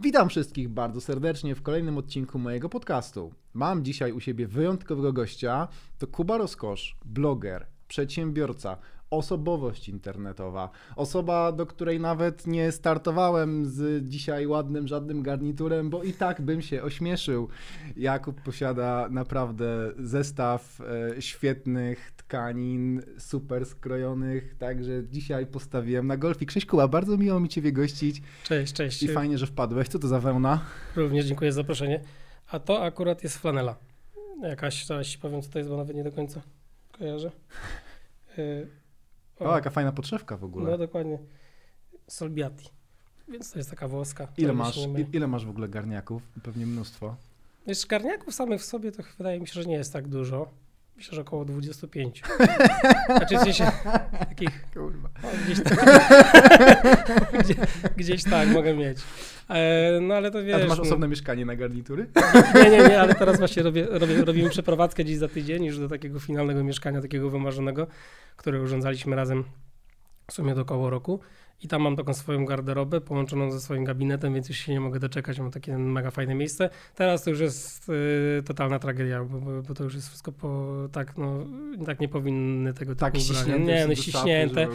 Witam wszystkich bardzo serdecznie w kolejnym odcinku mojego podcastu. Mam dzisiaj u siebie wyjątkowego gościa. To Kuba Rozkosz, bloger, przedsiębiorca, osobowość internetowa. Osoba, do której nawet nie startowałem z dzisiaj ładnym żadnym garniturem, bo i tak bym się ośmieszył. Jakub posiada naprawdę zestaw e, świetnych tkanin, super skrojonych, także dzisiaj postawiłem na golfik. Cześć Kuba, bardzo miło mi Ciebie gościć. Cześć, cześć. I fajnie, że wpadłeś. Co to za wełna? Również dziękuję za zaproszenie. A to akurat jest flanela. Jakaś, zaraz powiem co to jest, bo nawet nie do końca kojarzę. Y o, jaka fajna podszewka w ogóle. No dokładnie. Solbiati. Więc to jest taka włoska. Ile masz, ile masz w ogóle garniaków? Pewnie mnóstwo. Wiesz, garniaków samych w sobie to wydaje mi się, że nie jest tak dużo. Myślę, że około 25. Znaczy w sensie takich... Kurwa. Gdzieś, Gdzie, gdzieś tak mogę mieć. E, no ale to wiesz... A masz no- osobne no, mieszkanie na garnitury? Nie, nie, nie, ale teraz właśnie robię, robię, robimy przeprowadzkę dziś za tydzień już do takiego finalnego mieszkania, takiego wymarzonego, które urządzaliśmy razem w sumie do około roku. I tam mam taką swoją garderobę połączoną ze swoim gabinetem, więc już się nie mogę doczekać. Mam takie mega fajne miejsce. Teraz to już jest y, totalna tragedia, bo, bo, to już jest wszystko po, tak, no, tak nie powinny tego tak typu ubrania. Nie, no ściśnięte.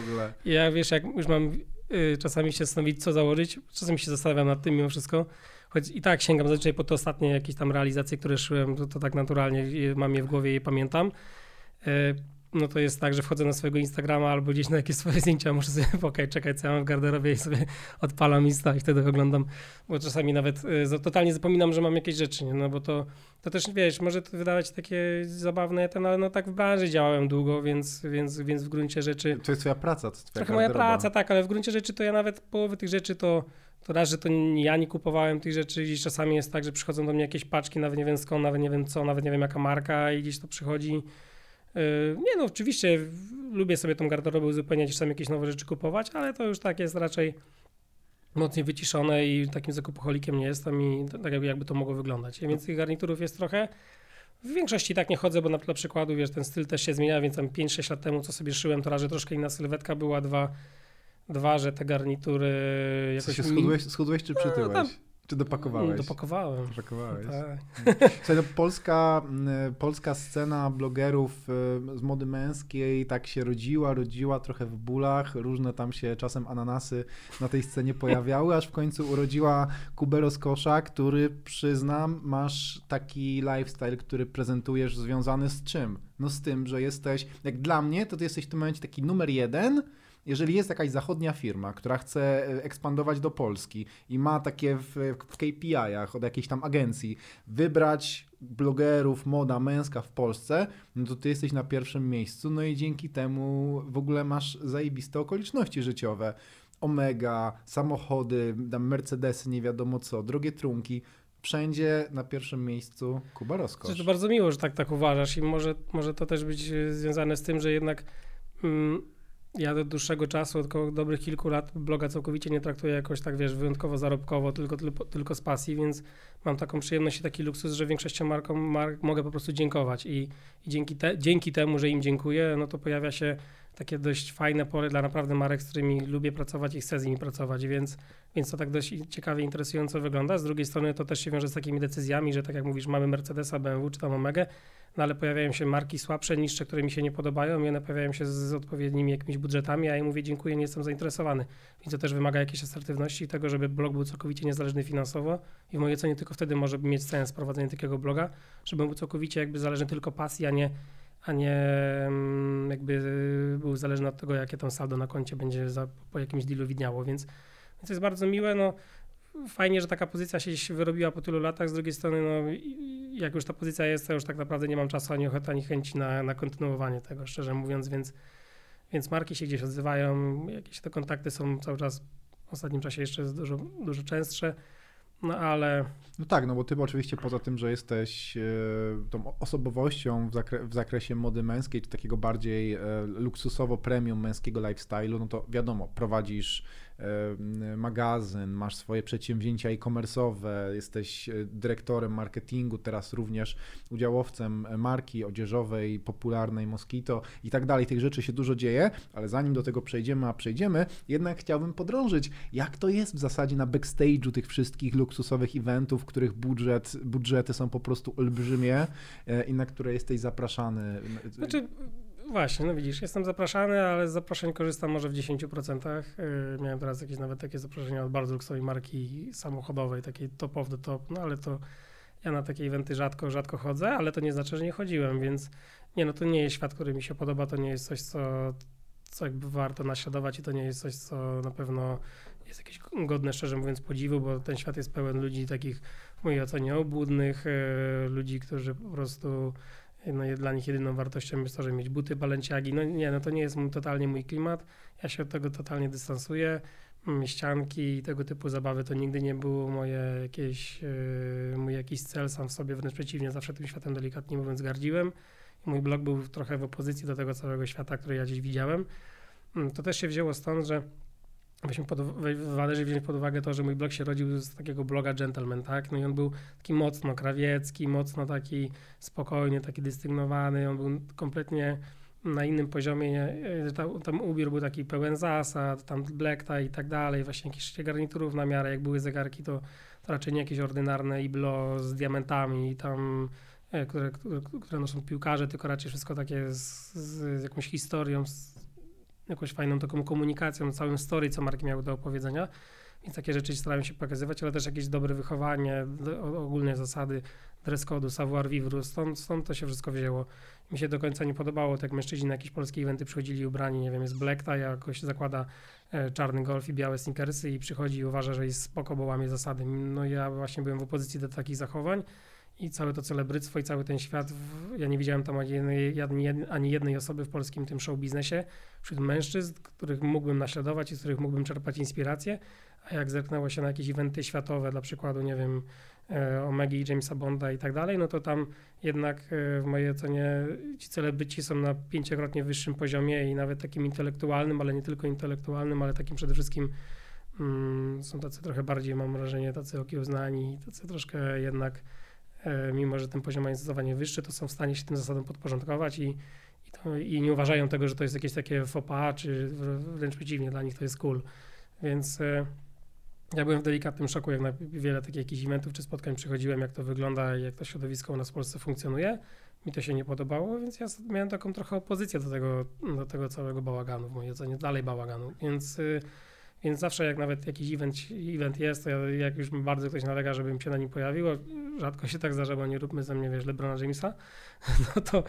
Ja wiesz, jak już mam y, czasami się zastanowić, co założyć, czasami się zastanawiam nad tym mimo wszystko. Choć i tak sięgam zazwyczaj po te ostatnie jakieś tam realizacje, które szyłem, to, to tak naturalnie mam je w głowie i pamiętam. No to jest tak, że wchodzę na swojego Instagrama albo gdzieś na jakieś swoje zdjęcia, muszę sobie, okej, okay, czekaj, co ja mam w garderobie i sobie odpalam Insta i wtedy oglądam, bo czasami nawet y, totalnie zapominam, że mam jakieś rzeczy, nie? no bo to, to też, wiesz, może to wydawać takie zabawne, ten, ale no tak w branży działałem długo, więc, więc, więc w gruncie rzeczy... To jest twoja praca, to jest twoja Trochę moja praca, tak, ale w gruncie rzeczy to ja nawet połowy tych rzeczy to to raz, że to ja nie kupowałem tych rzeczy, gdzieś czasami jest tak, że przychodzą do mnie jakieś paczki, nawet nie wiem skąd, nawet nie wiem co, nawet nie wiem jaka marka i gdzieś to przychodzi nie no, oczywiście lubię sobie tą garderobę uzupełniać, czasami jakieś nowe rzeczy kupować, ale to już tak jest raczej mocniej wyciszone i takim zakupoholikiem nie jestem i tak jakby to mogło wyglądać. Więc tych garniturów jest trochę. W większości tak nie chodzę, bo na, dla przykładu, wiesz, ten styl też się zmienia, więc tam 5-6 lat temu, co sobie szyłem, to raz, że troszkę inna sylwetka była, dwa, dwa że te garnitury jakoś... Co się schudłeś, schudłeś czy przytyłeś? No, tam czy dopakowałeś? Dopakowałem. Dopakowałeś. Tak. Słuchaj, no, polska, polska scena blogerów y, z mody męskiej tak się rodziła, rodziła trochę w bólach. Różne tam się czasem ananasy na tej scenie pojawiały, aż w końcu urodziła Kubę Rozkosza, który przyznam, masz taki lifestyle, który prezentujesz związany z czym? No z tym, że jesteś, jak dla mnie, to ty jesteś w tym momencie taki numer jeden, jeżeli jest jakaś zachodnia firma, która chce e, ekspandować do Polski i ma takie w, w KPI-ach od jakiejś tam agencji wybrać blogerów, moda męska w Polsce, no to ty jesteś na pierwszym miejscu, no i dzięki temu w ogóle masz zajebiste okoliczności życiowe. Omega, samochody, tam Mercedesy, nie wiadomo co, drogie trunki, wszędzie na pierwszym miejscu Kuba Roskosz. To bardzo miło, że tak tak uważasz i może, może to też być e, związane z tym, że jednak mm, ja do dłuższego czasu, od dobrych kilku lat bloga całkowicie nie traktuję jakoś tak, wiesz, wyjątkowo zarobkowo, tylko, tylko, tylko z pasji, więc mam taką przyjemność i taki luksus, że większością markom mark mogę po prostu dziękować. I, i dzięki, te, dzięki temu, że im dziękuję, no to pojawia się takie dość fajne pole dla naprawdę marek, z którymi lubię pracować i chcę z nimi pracować, więc, więc to tak dość ciekawie, interesująco wygląda. Z drugiej strony to też się wiąże z takimi decyzjami, że tak jak mówisz, mamy Mercedesa, BMW czy tam Omega, no ale pojawiają się marki słabsze, niższe, które mi się nie podobają i one pojawiają się z, z odpowiednimi jakimiś budżetami, a ja mówię dziękuję, nie jestem zainteresowany. Więc to też wymaga jakiejś asertywności i tego, żeby blog był całkowicie niezależny finansowo i w mojej ocenie tylko wtedy może mieć sens prowadzenie takiego bloga, żeby był całkowicie jakby zależny tylko pasji, a nie a nie mm, jakby był zależny od tego, jakie tam saldo na koncie będzie za, po jakimś dealu widniało, więc, więc jest bardzo miłe, no fajnie, że taka pozycja się wyrobiła po tylu latach, z drugiej strony no jak już ta pozycja jest, to już tak naprawdę nie mam czasu ani ochoty, ani chęci na, na kontynuowanie tego, szczerze mówiąc, więc, więc marki się gdzieś odzywają, jakieś te kontakty są cały czas w ostatnim czasie jeszcze dużo, dużo częstsze. No ale. No tak, no bo ty oczywiście poza tym, że jesteś e, tą osobowością w, zakre w, zakresie mody męskiej, czy takiego bardziej e, luksusowo premium męskiego lifestyle'u, no to wiadomo, prowadzisz magazyn, masz swoje przedsięwzięcia e-commerce'owe, jesteś e, dyrektorem marketingu, teraz również udziałowcem marki odzieżowej, popularnej Mosquito i tak dalej. Tych rzeczy się dużo dzieje, ale zanim do tego przejdziemy, a przejdziemy, jednak chciałbym podrążyć, jak to jest w zasadzie na backstage'u tych wszystkich luksusowych eventów, których budżet, budżety są po prostu olbrzymie e, i na które jesteś zapraszany. Znaczy, Właśnie, no widzisz, jestem zapraszany, ale z zaproszeń korzystam może w 10%. Yy, miałem teraz jakieś nawet takie zaproszenia od bardzo luksusowej marki samochodowej, takiej top of the top, no ale to ja na takie eventy rzadko, rzadko chodzę, ale to nie znaczy, że nie chodziłem, więc nie, no to nie jest świat, który mi się podoba, to nie jest coś, co, co jakby warto naśladować i to nie jest coś, co na pewno jest jakieś godne, szczerze mówiąc, podziwu, bo ten świat jest pełen ludzi takich, w mojej ocenie, obłudnych, yy, ludzi, którzy po prostu no, dla nich jedyną wartością jest to, żeby mieć buty, balenciagi. No nie, no to nie jest mój, totalnie mój klimat. Ja się od tego totalnie dystansuję. Mm, ścianki i tego typu zabawy to nigdy nie było moje jakieś, yy, mój jakiś cel sam w sobie, wręcz przeciwnie, zawsze tym światem delikatnie mówiąc gardziłem. I mój blog był trochę w opozycji do tego całego świata, który ja gdzieś widziałem. Mm, to też się wzięło stąd, że Weźmy pod, należy wziąć pod uwagę to, że mój blog się rodził z takiego bloga gentleman, tak? No i on był taki mocno krawiecki, mocno taki spokojny, taki dystygnowany, on był kompletnie na innym poziomie, tam, tam ubiór był taki pełen zasad, tam black tie i tak dalej, właśnie jakieś garniturów na miarę, jak były zegarki, to, to raczej nie jakieś ordynarne iblo z diamentami tam, e, które, które, które noszą piłkarze, tylko raczej wszystko takie z, z jakąś historią, z, jakąś fajną taką komunikacją, całym story, co marki miały do opowiedzenia. Więc takie rzeczy starają się pokazywać, ale też jakieś dobre wychowanie, ogólne zasady dress code'u, savoir vivre, stąd, stąd to się wszystko wzięło. Mi się do końca nie podobało, tak mężczyźni na jakieś polskie eventy przychodzili ubrani, nie wiem, jest black tie, jakoś zakłada e, czarny golf i białe sneakersy i przychodzi i uważa, że jest spoko, bo łamie zasady. No ja właśnie byłem w opozycji do takich zachowań i całe to celebryctwo i cały ten świat, ja nie widziałem tam ani jednej, ani jednej osoby w polskim tym show biznesie, wśród mężczyzn, których mógłbym naśladować i z których mógłbym czerpać inspirację, a jak zerknęło się na jakieś eventy światowe, dla przykładu, nie wiem, e, Omegi, Jamesa Bonda i tak dalej, no to tam jednak e, w mojej ocenie ci celebryci są na pięciokrotnie wyższym poziomie i nawet takim intelektualnym, ale nie tylko intelektualnym, ale takim przede wszystkim mm, są tacy trochę bardziej, mam wrażenie, tacy okiełznani, tacy troszkę jednak mimo że ten poziom ma zdecydowanie wyższy, to są w stanie się tym zasadom podporządkować i, i, to, i nie uważają tego, że to jest jakieś takie fopa, czy wręcz przeciwnie, dla nich to jest cool. Więc e, ja byłem w delikatnym szoku, jak na wiele takich jakichś eventów czy spotkań przychodziłem, jak to wygląda i jak to środowisko u nas w Polsce funkcjonuje. Mi to się nie podobało, więc ja miałem taką trochę opozycję do tego, do tego całego bałaganu, w mojej ocenie, dalej bałaganu. Więc y, więc zawsze jak nawet jakiś event, event jest, to ja, jak już bardzo ktoś nalega, żebym się na nim pojawił, rzadko się tak zdarza, bo nie róbmy ze mnie, wiesz, Lebrona Jamesa, no to,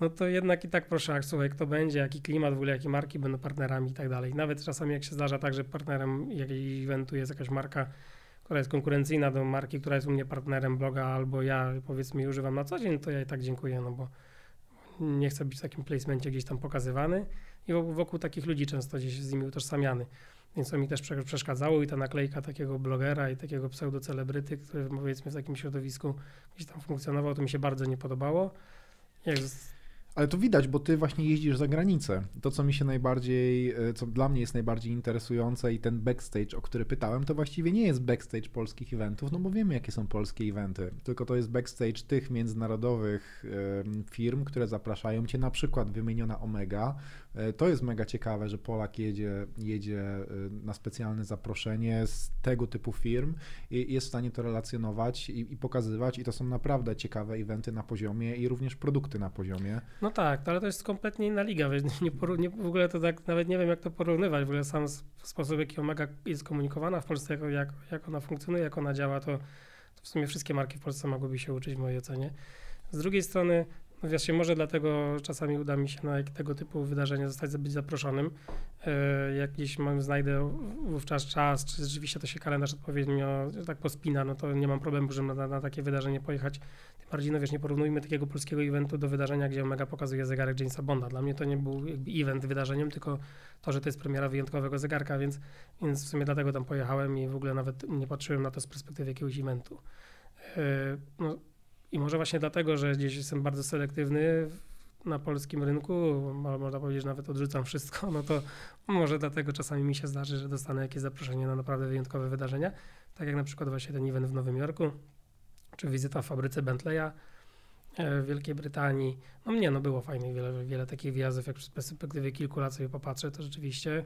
no to jednak i tak proszę, jak słuchaj, kto będzie, jaki klimat w ogóle, jakie marki będą partnerami i tak dalej. Nawet czasami jak się zdarza tak, że partnerem jakiejś eventu jest jakaś marka, która jest konkurencyjna do marki, która jest u mnie partnerem bloga, albo ja powiedzmy używam na co dzień, to ja i tak dziękuję, no bo nie chcę być w takim placemencie gdzieś tam pokazywany i wokół takich ludzi często gdzieś z nimi utożsamiany. Więc to mi też przeszkadzało i ta naklejka takiego blogera i takiego pseudocelebryty, który powiedzmy w takim środowisku gdzieś tam funkcjonował, to mi się bardzo nie podobało. Jak ale to widać, bo ty właśnie jeździsz za granicę. To, co mi się najbardziej, e, co dla mnie jest najbardziej interesujące i ten backstage, o który pytałem, to właściwie nie jest backstage polskich eventów, no bo wiemy, jakie są polskie eventy, tylko to jest backstage tych międzynarodowych firm, które zapraszają cię, na przykład wymieniona Omega. E, to jest mega ciekawe, że Polak jedzie, jedzie e, na specjalne zaproszenie z tego typu firm i jest w stanie to relacjonować i, i pokazywać i to są naprawdę ciekawe eventy na poziomie i również produkty na poziomie. No tak, ale to jest kompletnie inna liga. Nie, nie, w ogóle to tak nawet nie wiem, jak to porównywać. W ogóle sam sposób, w jaki Omega jest komunikowana w Polsce, jak, jak, jak ona funkcjonuje, jak ona działa, to, to w sumie wszystkie marki w Polsce mogłyby się uczyć w mojej ocenie. Z drugiej strony, no wiesz, może dlatego czasami uda mi się na tego typu wydarzenie zostać być zaproszonym. E, jak gdzieś mam, znajdę wówczas czas, czy rzeczywiście to się kalendarz odpowiednio tak pospina, no to nie mam problemu, żeby na, na takie wydarzenie pojechać bardziej, no wiesz, nie porównujmy takiego polskiego eventu do wydarzenia, gdzie Omega pokazuje zegarek Jamesa Bonda. Dla mnie to nie był jakby event wydarzeniem, tylko to, że to jest premiera wyjątkowego zegarka, więc, więc w sumie dlatego tam pojechałem i w ogóle nawet nie patrzyłem na to z perspektywy jakiegoś eventu. Yy, no, I może właśnie dlatego, że gdzieś jestem bardzo selektywny, na polskim rynku, można powiedzieć, że nawet odrzucam wszystko, no to może dlatego czasami mi się zdarzy, że dostanę jakieś zaproszenie na naprawdę wyjątkowe wydarzenia, tak jak na przykład właśnie ten event w Nowym Jorku, czy wizyta w fabryce Bentleya e, w Wielkiej Brytanii. No mnie, no było fajnych wiele, wiele takich wjazdów, jak z perspektywy kilku lat sobie popatrzę, to rzeczywiście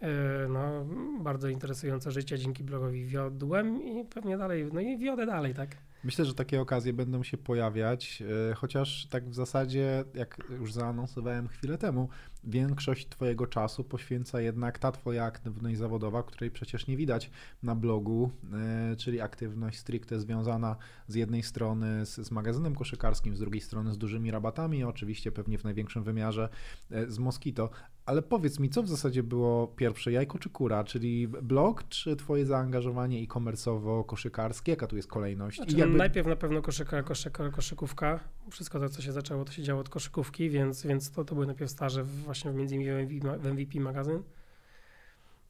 e, no, bardzo interesujące życie dzięki blogowi wiodłem i pewnie dalej, no i wiodę dalej, tak? Myślę, że takie okazje będą się pojawiać, e, chociaż tak w zasadzie, jak już zaanonsowałem chwilę temu, większość Twojego czasu poświęca jednak ta Twoja aktywność zawodowa, której przecież nie widać na blogu, e, czyli aktywność stricte związana z jednej strony z, z magazynem koszykarskim, z drugiej strony z dużymi rabatami, oczywiście pewnie w największym wymiarze e, z Moskito. Ale powiedz mi, co w zasadzie było pierwsze, jajko czy kura, czyli blog, czy Twoje zaangażowanie e-commerce'owo-koszykarskie? Jaka tu jest kolejność? Znaczy, jakby... Najpierw na pewno koszyka, koszyka, koszykówka. Wszystko to, co się zaczęło, to się działo od koszykówki, więc, więc to, to były najpierw staże właśnie między innymi w MVP magazyn.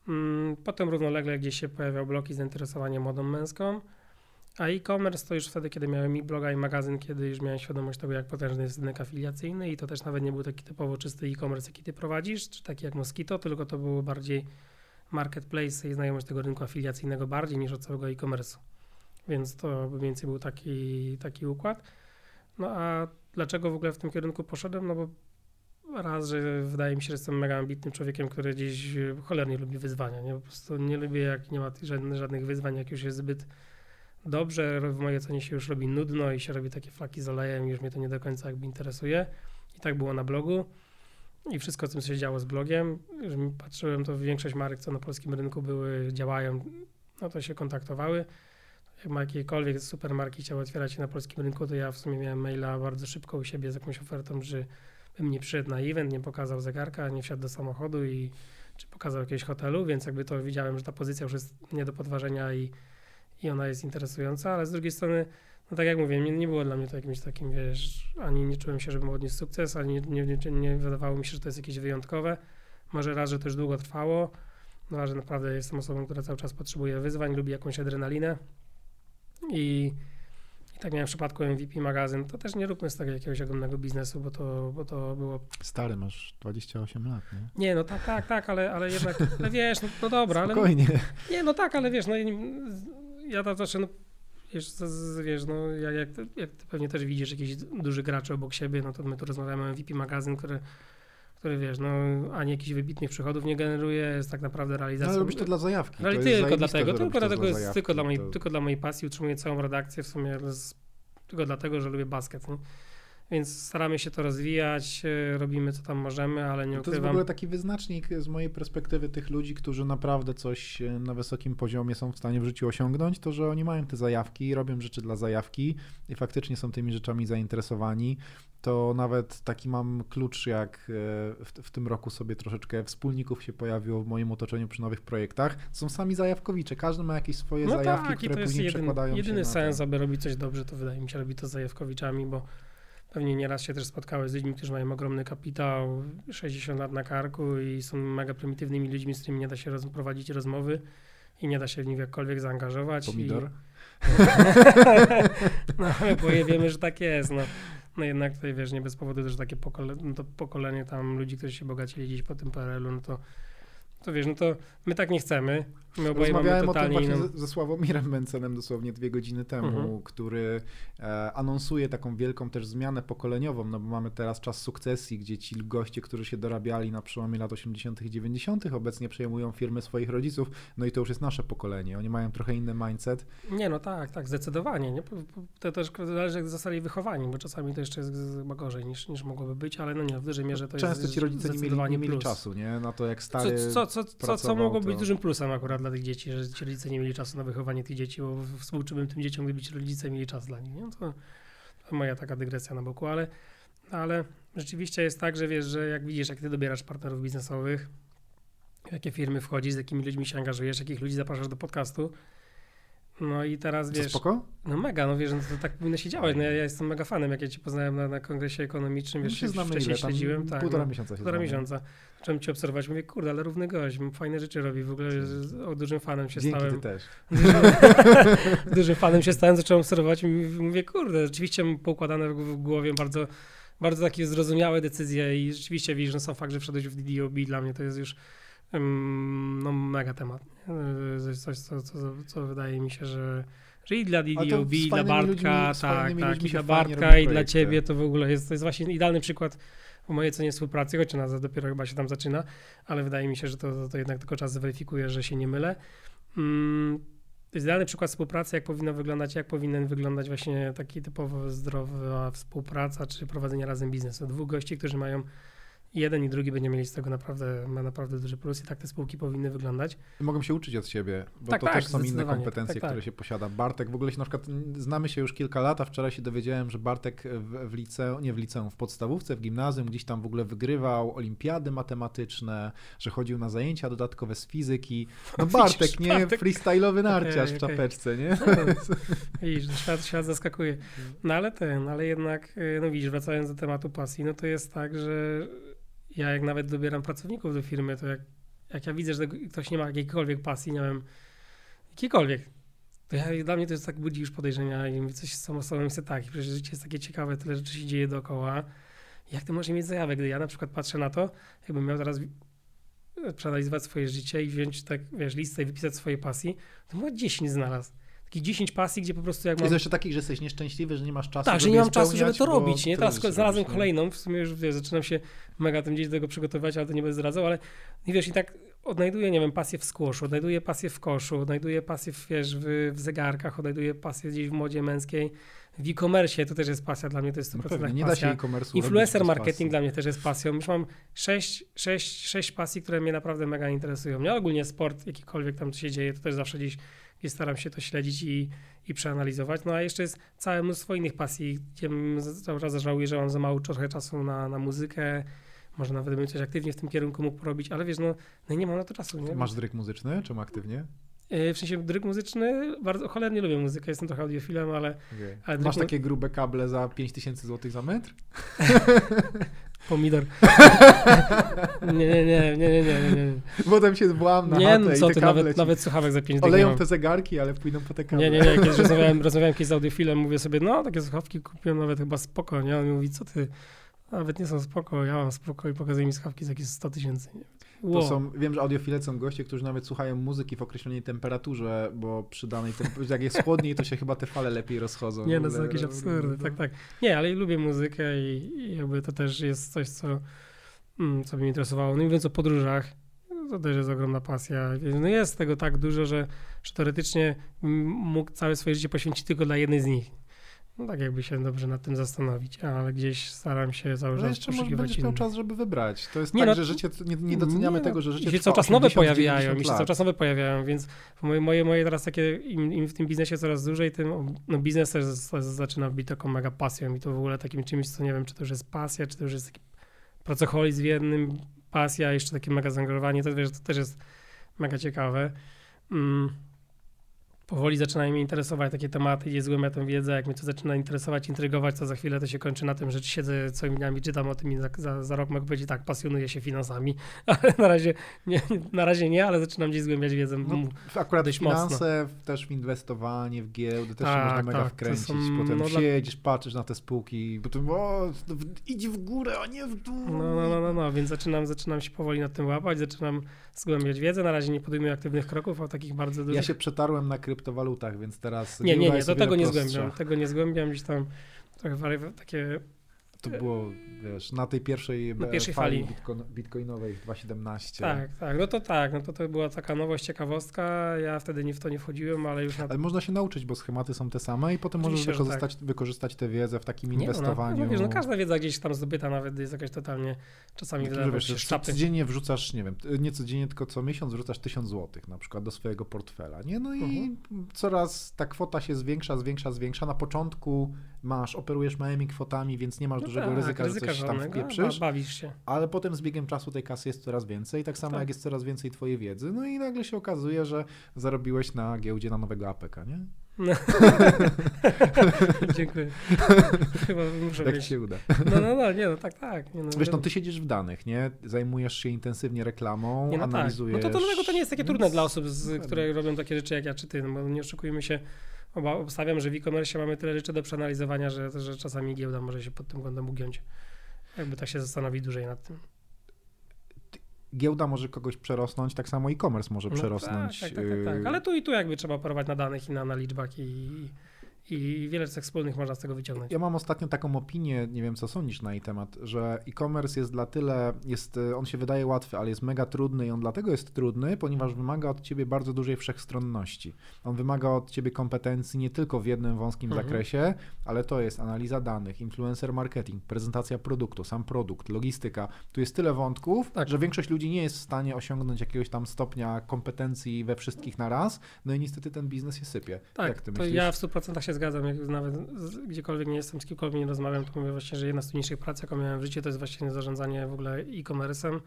Mm, potem równolegle gdzieś się pojawiał blog i zainteresowanie modą męską. A e-commerce to już wtedy, kiedy miałem i bloga i magazyn, kiedy już miałem świadomość tego, jak potężny jest rynek afiliacyjny i to też nawet nie był taki typowo czysty e-commerce, jaki ty prowadzisz, czy taki jak Mosquito, tylko to było bardziej marketplace i znajomość tego rynku afiliacyjnego bardziej niż od całego e-commerce'u. Więc to mniej więcej był taki, taki układ. No a dlaczego w ogóle w tym kierunku poszedłem? No bo raz, że wydaje mi się, że jestem mega ambitnym człowiekiem, który gdzieś cholernie lubi wyzwania. Nie? Po prostu nie lubię, jak nie ma żadnych, wyzwań, jak już jest zbyt dobrze, w mojej ocenie się już robi nudno i się robi takie flaki z olejem już mnie to nie do końca jakby interesuje. I tak było na blogu. I wszystko, co się działo z blogiem, już patrzyłem, to większość marek, co na polskim rynku były, działają, no to się kontaktowały. Jak ma jakiekolwiek supermarki chciały otwierać się na polskim rynku, to ja w sumie miałem maila bardzo szybko u siebie z jakąś ofertą, że bym nie przyszedł na event, nie pokazał zegarka, nie wsiadł do samochodu i czy pokazał jakiegoś hotelu, więc jakby to widziałem, że ta pozycja już jest nie do podważenia i i ona jest interesująca, ale z drugiej strony, no tak jak mówię, nie, nie było dla mnie to jakimś takim, wiesz, ani nie czułem się, żebym odniósł sukces, ani nie, nie, nie, nie wydawało mi się, że to jest jakieś wyjątkowe. Może raz, że to już długo trwało, no, że naprawdę jestem osobą, która cały czas potrzebuje wyzwań, lubi jakąś adrenalinę i, i tak miałem w przypadku MVP magazyn. To też nie róbmy z tego jakiegoś ogromnego biznesu, bo to, bo to było... Stary, masz 28 lat, nie? Nie, no tak, tak, tak, ale, ale jednak, ale wiesz, no, no dobra, Spokojnie. ale... Nie, no tak, ale wiesz, no ja to zawsze, no, wiesz, wiesz no, jak, jak, ty pewnie też widzisz jakiś duży gracz obok siebie, no to my tu rozmawiamy o MVP magazyn, który który wiesz, no ani jakichś wybitnych przychodów nie generuje, jest tak naprawdę realizacją. No, ale robisz to dla zajawki. Ale tylko dlatego, tylko dlatego jest zajawki, tylko, dla mojej, to... tylko dla mojej pasji utrzymuję całą redakcję w sumie z, tylko dlatego, że lubię basket. Nie? Więc staramy się to rozwijać, e, robimy co tam możemy, ale nie to ukrywam. To jest w ogóle taki wyznacznik z mojej perspektywy tych ludzi, którzy naprawdę coś e, na wysokim poziomie są w stanie w życiu osiągnąć, to że oni mają te zajawki, robią rzeczy dla zajawki i faktycznie są tymi rzeczami zainteresowani. To nawet taki mam klucz, jak e, w, w tym roku sobie troszeczkę wspólników się pojawiło w moim otoczeniu przy nowych projektach. Są sami zajawkowicze, każdy ma jakieś swoje no zajawki, tak, które później jedyn, przekładają jedyny się sens, aby robić coś dobrze, to wydaje mi się robić to z zajawkowiczami, bo Pewnie nieraz się też spotkałeś z ludźmi, którzy mają ogromny kapitał, 60 lat na karku i są mega prymitywnymi ludźmi, z którymi nie da się roz prowadzić rozmowy i nie da się w nich jakkolwiek zaangażować. Pomidor? I... no bo wiemy, że tak jest. No. no jednak tutaj wiesz, nie bez powodu, że takie pokole no to pokolenie tam ludzi, którzy się bogacili gdzieś po tym PRL-u, no to to wiesz, no to my tak nie chcemy. My oboje Rozmawiałem mamy totalnie o tym właśnie inną... ze Sławomirem Mencenem dosłownie dwie godziny temu, mhm. który e, anonsuje taką wielką też zmianę pokoleniową, no bo mamy teraz czas sukcesji, gdzie ci goście, którzy się dorabiali na przełomie lat 80. i 90., obecnie przejmują firmy swoich rodziców, no i to już jest nasze pokolenie. Oni mają trochę inny mindset. Nie, no tak, tak, zdecydowanie. Nie? To też zależy, jak zostali wychowani, bo czasami to jeszcze jest chyba gorzej niż, niż mogłoby być, ale no nie, w dużej mierze to Często jest ci rodzice nie mieli, nie mieli czasu, nie? Na to, jak stary co, co, co, co, co mogło być dużym plusem akurat dla tych dzieci, że ci rodzice nie mieli czasu na wychowanie tych dzieci, bo współczułbym tym dzieciom, gdyby ci rodzice mieli czas dla nich. Nie? To, to moja taka dygresja na boku, ale, ale rzeczywiście jest tak, że wiesz, że jak widzisz, jak ty dobierasz partnerów biznesowych, jakie firmy wchodzisz, z jakimi ludźmi się angażujesz, jakich ludzi zapraszasz do podcastu, no i teraz wiesz. spoko? No mega, no wiesz, no to tak powinno się działać. No ja, ja, jestem mega fanem, jak ja cię poznałem na, na kongresie ekonomicznym, wiesz, się znamy wcześniej ile, śledziłem. Tak, półtora no, miesiąca się Półtora znamy. miesiąca. Zacząłem cię obserwować, mówię, kurde, ale równy gość, fajne rzeczy robi, w ogóle o dużym fanem się Dzięki, stałem. ty też. dużym fanem się stałem, zacząłem obserwować i mówię, kurde, rzeczywiście mam poukładane w głowie bardzo bardzo takie zrozumiałe decyzje i rzeczywiście widzisz, że sam fakt, że wszedłeś w DDoB dla mnie to jest już no mega temat. To jest coś, co, co, co wydaje mi się, że że i dla DDoB, i dla Bartka, ludźmi, tak, tak, i dla Bartka, i dla ciebie to w ogóle jest, to jest właśnie idealny przykład w mojej cenie współpracy, choć ona dopiero chyba się tam zaczyna, ale wydaje mi się, że to, to jednak tylko czas zweryfikuje, że się nie mylę. Mm, to jest idealny przykład współpracy, jak powinno wyglądać, jak powinien wyglądać właśnie taki typowo zdrowa współpraca, czy prowadzenie razem biznesu. Dwóch gości, którzy mają jeden i drugi będzie mieli z tego naprawdę, ma naprawdę duży plus i tak te spółki powinny wyglądać. Mogą się uczyć od siebie, bo tak, to tak, też są inne kompetencje, tak, tak, które się posiada. Bartek, w ogóle się na przykład, znamy się już kilka lat, a wczoraj się dowiedziałem, że Bartek w, w liceum, nie w liceum, w podstawówce, w gimnazjum gdzieś tam w ogóle wygrywał olimpiady matematyczne, że chodził na zajęcia dodatkowe z fizyki. No Bartek, Widzisz, nie Bartek. freestyle'owy narciarz okay, w czapeczce, okay. nie? No, widzisz, świat, świat zaskakuje. No ale ten, ale jednak, y, no widzisz, wracając do tematu pasji, no to jest tak, że ja jak nawet dobieram pracowników do firmy, to jak, jak ja widzę, że ktoś nie ma jakiejkolwiek pasji, nie wiem, jakiejkolwiek, to ja, dla mnie to jest tak budzi już podejrzenia i mówię coś z samą osobą myślę tak, przecież życie jest takie ciekawe, tyle rzeczy się dzieje dookoła. Jak ty możesz mieć zajawę, gdy ja na przykład patrzę na to, jakbym miał teraz przeanalizować swoje życie i wziąć tak, wiesz, listę i wypisać swoje pasji, to bym 10 znalazł takich 10 pasji, gdzie po prostu jak mam... Jest jeszcze takich, że jesteś nieszczęśliwy, że nie masz czasu, Tak, że nie mam czasu, żeby to robić, nie? Teraz znalazłem kolejną, w sumie już wiesz, zaczynam się mega tym gdzieś do tego przygotowywać, ale to nie będę zdradzał, ale i wiesz, i tak odnajduję, nie wiem, pasję w squashu, odnajduję pasję w koszu, odnajduję pasję w, wiesz, w, w zegarkach, odnajduję pasję gdzieś w modzie męskiej, w e-commerce to też jest pasja dla mnie, to jest 100% no pewnie, nie pasja. Da się e Influencer marketing dla mnie też jest pasją. Już mam sześć, sześć, sześć pasji, które mnie naprawdę mega interesują. Nie ogólnie sport, jakikolwiek tam się dzieje, to też zawsze gdzieś i staram się to śledzić i, i przeanalizować. No a jeszcze jest całe mnóstwo innych pasji, gdzie cały czas żałuję, że mam za mało trochę czasu na, na muzykę. Może nawet bym coś aktywnie w tym kierunku mógł porobić, ale wiesz, no, no nie mam na to czasu. Nie? Masz dryk muzyczny? Czym aktywnie? E, w sensie dryk muzyczny, bardzo cholernie lubię muzykę, jestem trochę audiofilem, ale... Okay. ale Masz takie grube kable za 5000 zł za metr? Pomidor. nie, nie, nie, nie, nie, nie, nie. Potem się zbłam na Nie, no co ty, nawet, nawet słuchawek za 5 Oleją te zegarki, ale pójdą po te kable. Nie, nie, nie, kiedyś rozmawiałem, rozmawiałem kiedyś z audiofilem, mówię sobie, no takie słuchawki kupiłem nawet chyba spoko, nie? On mi mówi, co ty, nawet nie są spoko, ja mam spoko i pokazuje mi słuchawki za jakieś 100 tysięcy, nie? Wow. To są, wiem, że audiofile są goście, którzy nawet słuchają muzyki w określonej temperaturze, bo przy danej temperaturze, jak jest chłodniej, to się chyba te fale lepiej rozchodzą. Nie, no to są jakieś absurdy, tak, tak. Nie, ale lubię muzykę i, i jakby to też jest coś, co, mm, co mnie interesowało. No i mówiąc o podróżach, to też jest ogromna pasja. No jest tego tak dużo, że, że teoretycznie mógł całe swoje życie poświęcić tylko dla jednej z nich. No tak jakby się dobrze nad tym zastanowić, ale gdzieś staram się cały czas no jeszcze może będziesz miał czas, żeby wybrać. To jest nie, tak, no, że życie, nie, nie doceniamy nie, tego, że życie się cały czas nowe pojawiają, mi się cały czas nowe pojawiają, więc moje, moje, moje teraz takie, im, im, w tym biznesie coraz dłużej, tym no biznes też zaczyna być taką mega pasją i to w ogóle takim czymś, co nie wiem, czy to już jest pasja, czy to już jest taki pracoholizm w jednym, pasja, jeszcze takie mega zaangażowanie, to, wiesz, to też jest mega ciekawe. Mm powoli zaczynają mnie interesować takie tematy, gdzie zgłębia tę wiedzę, jak mnie to zaczyna interesować, intrygować, to za chwilę to się kończy na tym, że siedzę całymi dniami, czytam o tym i za, za, za rok mogę powiedzieć tak, pasjonuję się finansami, ale na razie nie, na razie nie ale zaczynam gdzieś zgłębiać wiedzę no, Akurat dość finanse, mocno. też w inwestowanie, w giełdy, też tak, się można mega tak, wkręcić, są, potem no, siedzisz, patrzysz na te spółki, potem o, idź w górę, a nie w dół. No, no, no, no, no, więc zaczynam, zaczynam się powoli nad tym łapać, zaczynam zgłębiać wiedzę, na razie nie podejmuję aktywnych kroków, a takich bardzo dużych. Ja się przetarłem na kryptowalutach, więc teraz... Nie, nie, nie, do tego nie zgłębiam, tego nie zgłębiam, gdzieś tam trochę takie to było, wiesz, na tej pierwszej, pierwszej fali, fali. bitcoinowej w 2017. Tak, tak, no to tak, no to, to była taka nowość, ciekawostka, ja wtedy nie w to nie wchodziłem, ale już na... Ale można się nauczyć, bo schematy są te same i potem Oczywiście, możesz wykorzystać, tak. wykorzystać tę wiedzę w takim nie, inwestowaniu. No, no, wiesz, no każda wiedza gdzieś tam zdobyta nawet jest jakaś totalnie, czasami no, wydaje się Codziennie wrzucasz, nie wiem, nie codziennie, tylko co miesiąc wrzucasz tysiąc złotych na przykład do swojego portfela, nie? No i uh-huh. coraz ta kwota się zwiększa, zwiększa, zwiększa. Na początku masz, operujesz małymi kwotami, więc nie masz no dużego tak, ryzyka, ryzyka, że coś żadnego, tam wpieprzysz. Bawisz się. Ale potem z biegiem czasu tej kasy jest coraz więcej, tak samo tak. jak jest coraz więcej twojej wiedzy, no i nagle się okazuje, że zarobiłeś na giełdzie na nowego APK, nie? No. Dziękuję. Chyba muszę Jak się uda. No, no, no, nie, no tak, tak. Nie, no, Wiesz, no ty siedzisz w danych, nie? Zajmujesz się intensywnie reklamą, nie, no analizujesz. Tak. No to, to dlatego to nie jest takie trudne Więc... dla osób, z, które robią takie rzeczy jak ja czy ty, no bo nie oszukujmy się, obstawiam, że w e-commerce mamy tyle rzeczy do przeanalizowania, że, że czasami giełda może się pod tym kątem ugiąć. Jakby tak się zastanowi dłużej nad tym. Giełda może kogoś przerosnąć, tak samo e-commerce może No przerosnąć. Tak, tak, tak, tak, yy, Ale tu i tu jakby trzeba operować na danych i na, na liczbach i, i wiele cech wspólnych można z tego wyciągnąć. Ja mam ostatnio taką opinię, nie wiem co sądzisz na jej temat, że e-commerce jest dla tyle, jest, y, on się wydaje łatwy, ale jest mega trudny i on dlatego jest trudny, ponieważ wymaga od ciebie bardzo dużej wszechstronności. On wymaga od ciebie kompetencji nie tylko w jednym wąskim Mhm. zakresie, ale to jest analiza danych, influencer marketing, prezentacja produktu, sam produkt, logistyka. Tu jest tyle wątków, Tak. że większość ludzi nie jest w stanie osiągnąć jakiegoś tam stopnia kompetencji we wszystkich na raz, no i niestety ten biznes się sypie. Tak, Jak ty to myślisz? ja w 100% się zgadzam. Jak nawet gdziekolwiek nie jestem, z kimkolwiek nie rozmawiam, to mówię właśnie, że jedna z trudniejszych prac, jaką miałem w życiu, to jest właśnie zarządzanie w ogóle e-commerce'em,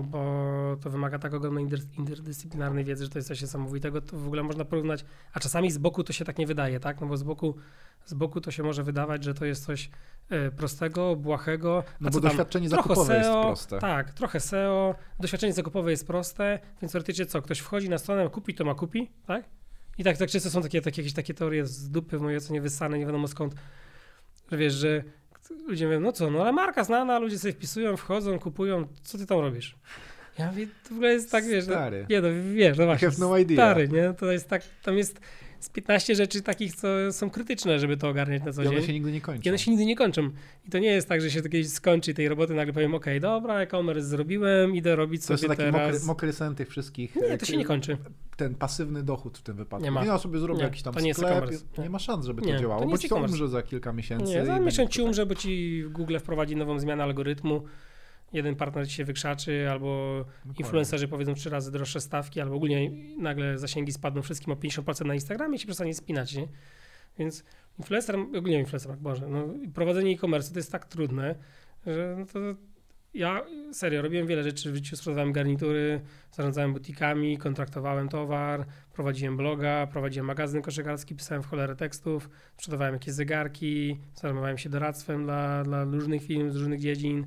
bo to wymaga tak ogromnej inter- interdyscyplinarnej wiedzy, że to jest coś niesamowitego. To w ogóle można porównać, a czasami z boku to się tak nie wydaje, tak? No bo z boku, z boku to się może wydawać, że to jest coś e, prostego, błahego. No bo tam? doświadczenie Trochę zakupowe jest SEO, proste. Tak, trochę SEO, doświadczenie zakupowe jest proste, więc teoretycznie co, ktoś wchodzi na stronę, kupi to ma kupi, tak? I tak, tak często są takie, takie, jakieś takie teorie z dupy w mojej ocenie wyssane, nie wiadomo skąd, że wiesz, że ludzie mówią, no co, no ale marka znana, ludzie sobie wpisują, wchodzą, kupują, co ty tam robisz? Ja mówię, to w ogóle jest tak, wiesz, no, Stary. nie no, wiesz, no właśnie, no idea. stary, nie, to jest tak, tam jest z 15 rzeczy takich, co są krytyczne, żeby to ogarniać na co I one dzień. się nigdy nie kończą. I one się nigdy nie kończą. I to nie jest tak, że się kiedyś skończy tej roboty, nagle powiem, okej, dobra, e-commerce zrobiłem, idę robić To jest sobie taki teraz. mokry, mokry sen tych wszystkich. Nie, to się nie kończy. Ten pasywny dochód w tym wypadku. Nie ma. Ja sobie zrobię Nie, jakiś tam to nie jest sklep. e-commerce. Nie. Nie. ma szans, żeby Nie, to to działało, nie bo jest ci to umrze za kilka miesięcy. Nie, za miesiąc ci to umrze, bo ci Google wprowadzi nową zmianę algorytmu, jeden partner ci się wykrzaczy, albo Dokładnie. influencerzy powiedzą trzy razy droższe stawki, albo ogólnie nagle zasięgi spadną wszystkim o 50% na Instagramie i się przestanie spinać, nie? Więc influencer, ogólnie influencer, Boże, no, prowadzenie e-commerce to jest tak trudne, że no to ja serio robiłem wiele rzeczy w życiu, sprzedawałem garnitury, zarządzałem butikami, kontraktowałem towar, prowadziłem bloga, prowadziłem magazyn koszykarski, pisałem w cholerę tekstów, sprzedawałem jakieś zegarki, zajmowałem się doradztwem dla, dla różnych firm z różnych dziedzin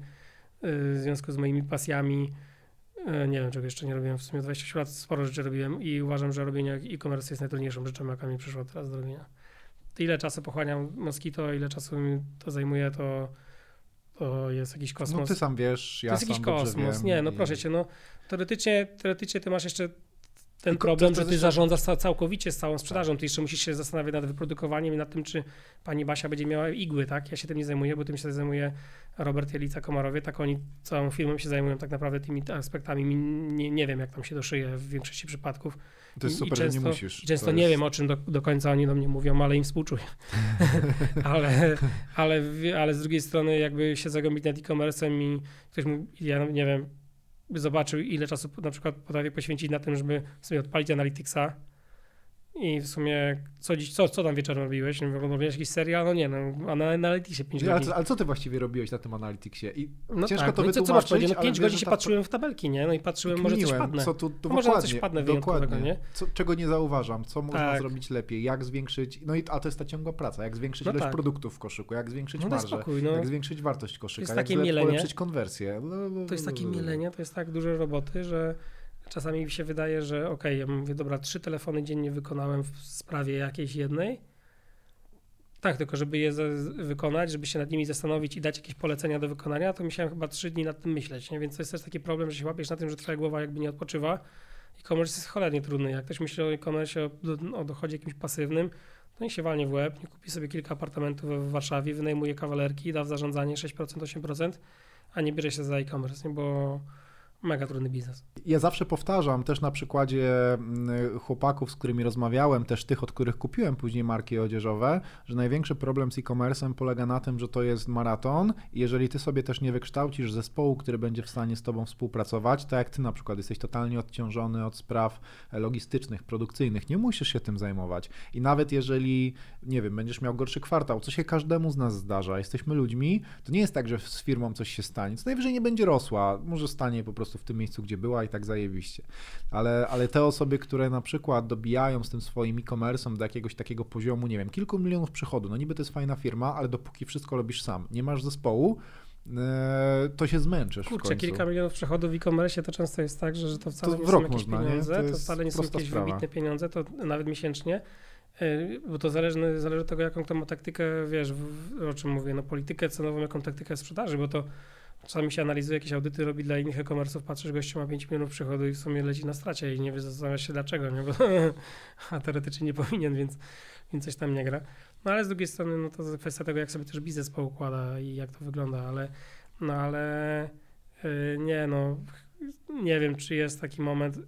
w związku z moimi pasjami. Yy, Nie wiem, czego jeszcze nie robiłem. W sumie 28 lat sporo rzeczy robiłem i uważam, że robienie e-commerce jest najtrudniejszą rzeczą, jaka mi przyszła teraz do robienia. Ile czasu pochłaniam Moskito, ile czasu mi to zajmuje, to, to jest jakiś kosmos. No ty sam wiesz, ja to jest sam jakiś kosmos. Nie, no i- proszę cię, no teoretycznie, teoretycznie ty masz jeszcze ten Tylko problem, że ty jest- zarządzasz ca- całkowicie z całą sprzedażą. Ty jeszcze musisz się zastanawiać nad wyprodukowaniem i nad tym, czy pani Basia będzie miała igły, tak? Ja się tym nie zajmuję, bo tym się zajmuje Robert Jelica Komarowie, tak oni całą firmą się zajmują tak naprawdę tymi aspektami. Mi Nie, nie wiem, jak tam się to szyje w większości przypadków. To jest I- i super, że często- nie musisz. Często To nie jest- wiem, o czym do, do końca oni do mnie mówią, ale im współczuję. ale, ale, ale z drugiej strony, jakby się zagłębić nad e-commerce'em i ktoś mu, ja nie wiem, by zobaczył, ile czasu na przykład potrafię poświęcić na tym, żeby sobie odpalić Analyticsa i w sumie co, dziś, co, co tam wieczorem robiłeś? Nie wiem, Oglądałeś jakiś serial? No nie, no, a na Analyticsie 5 Nie, ale, godzin. co- ale co ty właściwie robiłeś na tym Analyticsie? I No ciężko tak, to no i co, co masz powiedzieć? No ale 5 wiesz, godzin się ta- patrzyłem w tabelki, nie? No i patrzyłem, może coś padnę. Co tu, tu Może na coś wyjątkowego, dokładnie. nie? Co, czego nie zauważam, co można Tak. zrobić lepiej, jak zwiększyć, no i a to jest ta ciągła praca, jak zwiększyć No ilość tak. produktów w koszyku, jak zwiększyć No marżę, spokój, no. jak zwiększyć wartość koszyka, jest jak polepszyć konwersję. To jest takie mielenie, to jest tak dużo roboty, że czasami mi się wydaje, że okej, ja mówię, dobra, trzy telefony dziennie wykonałem w sprawie jakiejś jednej. Tak, tylko żeby je wykonać, żeby się nad nimi zastanowić i dać jakieś polecenia do wykonania, to musiałem chyba trzy dni nad tym myśleć, nie? więc to jest też taki problem, że się łapiesz na tym, że twoja głowa jakby nie odpoczywa. E-commerce jest cholernie trudny. Jak ktoś myśli o e-commerce, o, do- o dochodzie jakimś pasywnym, to nie się walnie w łeb, nie kupi sobie kilka apartamentów w Warszawie, wynajmuje kawalerki, da w zarządzanie 6%, 8%, a nie bierze się za e-commerce, nie? bo mega trudny biznes. Ja zawsze powtarzam, też na przykładzie mm, chłopaków, z którymi rozmawiałem, też tych, od których kupiłem później marki odzieżowe, że największy problem z e-commerce'em polega na tym, że to jest maraton i jeżeli ty sobie też nie wykształcisz zespołu, który będzie w stanie z tobą współpracować, tak jak ty na przykład jesteś totalnie odciążony od spraw e, logistycznych, produkcyjnych, nie musisz się tym zajmować. I nawet jeżeli, nie wiem, będziesz miał gorszy kwartał, co się każdemu z nas zdarza, jesteśmy ludźmi, to nie jest tak, że z firmą coś się stanie, co najwyżej nie będzie rosła, może stanie po prostu w tym miejscu, gdzie była i tak zajebiście. Ale, ale te osoby, które na przykład dobijają z tym swoim e-commerce'em do jakiegoś takiego poziomu, nie wiem, kilku milionów przychodu, no niby to jest fajna firma, ale dopóki wszystko robisz sam, nie masz zespołu, e, to się zmęczysz w Kurczę, końcu. kilka milionów przychodów w e-commerce to często jest tak, że, że to wcale To nie są jakieś można, pieniądze, To to, wcale nie są jakieś sprawa. wybitne pieniądze, to nawet miesięcznie. Y, bo to zależy, zależy od tego, jaką kto ma taktykę, wiesz, w, o czym mówię, no politykę cenową, jaką taktykę sprzedaży, bo to czasami się analizuje jakieś audyty, robi dla innych e-commerce'ów, patrzysz, gościu ma 5 milionów przychodu i w sumie leci na stracie i nie wie, zastanawia się dlaczego, nie? Bo, a teoretycznie nie powinien, więc, więc coś tam nie gra. No ale z drugiej strony, no to kwestia tego, jak sobie też biznes poukłada i jak to wygląda, ale, no ale yy, nie, no nie wiem, czy jest taki moment,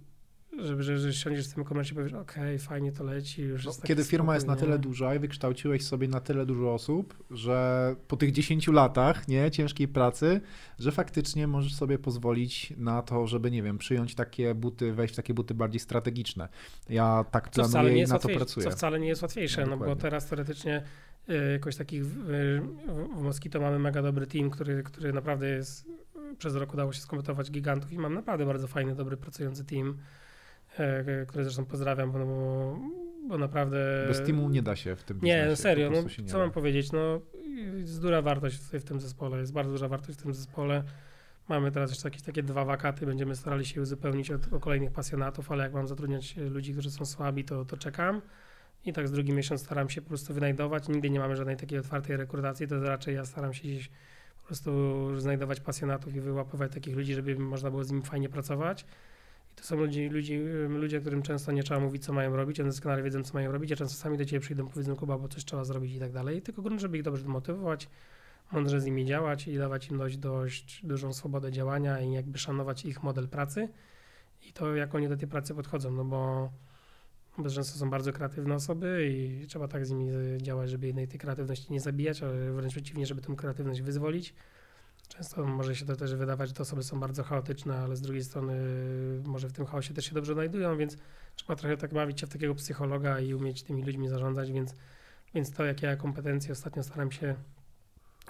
żeby, że, że siądziesz w tym komercie i powiesz, okej, okay, fajnie to leci, już no, Kiedy firma spokój, jest na tyle duża i wykształciłeś sobie na tyle dużo osób, że po tych 10 latach, nie, ciężkiej pracy, że faktycznie możesz sobie pozwolić na to, żeby, nie wiem, przyjąć takie buty, wejść w takie buty bardziej strategiczne. Ja tak co planuję i na to pracuję. Co wcale nie jest łatwiejsze, no, no bo teraz teoretycznie y, jakoś takich w, w Moskito mamy mega dobry team, który, który naprawdę jest przez rok udało się skompletować gigantów i mam naprawdę bardzo fajny, dobry, pracujący team. E, które zresztą pozdrawiam, bo, bo naprawdę... Bez teamu nie da się w tym Nie, serio, no, co da. mam powiedzieć, no jest duża wartość w, w tym zespole, jest bardzo duża wartość w tym zespole. Mamy teraz jeszcze jakieś takie dwa wakaty, będziemy starali się uzupełnić od, o kolejnych pasjonatów, ale jak mam zatrudniać ludzi, którzy są słabi, to, to czekam. I tak z drugi miesiąc staram się po prostu wynajdować. Nigdy nie mamy żadnej takiej otwartej rekrutacji, to raczej ja staram się gdzieś po prostu znajdować pasjonatów i wyłapywać takich ludzi, żeby można było z nimi fajnie pracować. To są ludzie, ludzie, ludzie, którym często nie trzeba mówić, co mają robić, oni doskonale wiedzą, co mają robić, a często sami do ciebie przyjdą, powiedzą, Kuba, bo coś trzeba zrobić i tak dalej. Tylko grunt, żeby ich dobrze motywować, mądrze z nimi działać i dawać im dość, dość dużą swobodę działania i jakby szanować ich model pracy. I to, jak oni do tej pracy podchodzą, no bo, bo często są bardzo kreatywne osoby i trzeba tak z nimi działać, żeby jednej tej kreatywności nie zabijać, ale wręcz przeciwnie, żeby tę kreatywność wyzwolić Często może się to też wydawać, że te osoby są bardzo chaotyczne, ale z drugiej strony może w tym chaosie też się dobrze znajdują, więc trzeba trochę tak bawić się w takiego psychologa i umieć tymi ludźmi zarządzać, więc, więc to, jakie ja kompetencje ostatnio staram się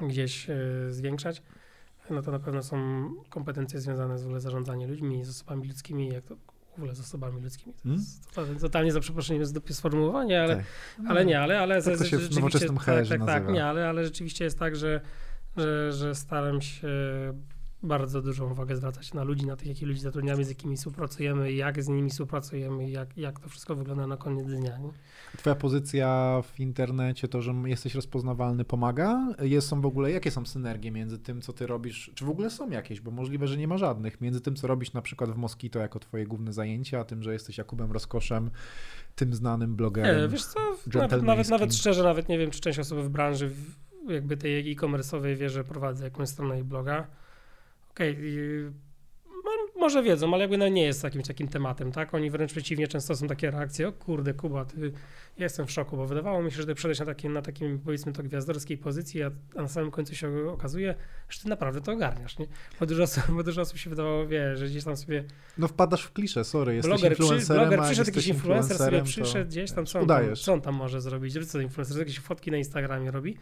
gdzieś e, zwiększać, no to na pewno są kompetencje związane z w ogóle zarządzaniem ludźmi, z osobami ludzkimi, jak to w ogóle z osobami ludzkimi. To hmm? jest totalnie, totalnie za przeproszeniem jest dupie sformułowanie, ale, tak. ale nie, ale, ale tak to się w nowoczesnym tak, tak, tak, nie, ale, ale rzeczywiście jest tak, że że, że staram się bardzo dużą uwagę zwracać na ludzi, na tych, jakich ludzi zatrudniamy, z jakimi współpracujemy, jak z nimi współpracujemy, jak, jak to wszystko wygląda na koniec dnia. Nie? Twoja pozycja w internecie, to, że jesteś rozpoznawalny, pomaga? Jest, są w ogóle, jakie są synergie między tym, co ty robisz, czy w ogóle są jakieś, bo możliwe, że nie ma żadnych, między tym, co robisz na przykład w Moskito jako twoje główne zajęcie, a tym, że jesteś Jakubem Rozkoszem, tym znanym blogerem. Nie, wiesz co, nawet, nawet, szczerze, nawet nie wiem, czy część osób w branży jakby tej e-commerce'owej wie, że prowadzę jakąś stronę i bloga. Okej, okay, może wiedzą, ale jakby no nie jest jakimś takim tematem, tak? Oni wręcz przeciwnie, często są takie reakcje, o kurde, Kuba, ty, ja jestem w szoku, bo wydawało mi się, że ty przedejść na takim, na takim powiedzmy to gwiazdorskiej pozycji, a, a, na samym końcu się okazuje, że ty naprawdę to ogarniasz, nie? Bo dużo osób, bo dużo osób się wydawało, wie, że gdzieś tam sobie... No wpadasz w kliszę, sorry, jesteś bloger, influencerem, bloger przyszedł, jakiś influencer sobie przyszedł gdzieś tam, co on tam, co on tam może zrobić, co influencer, jakieś fotki na Instagramie robi,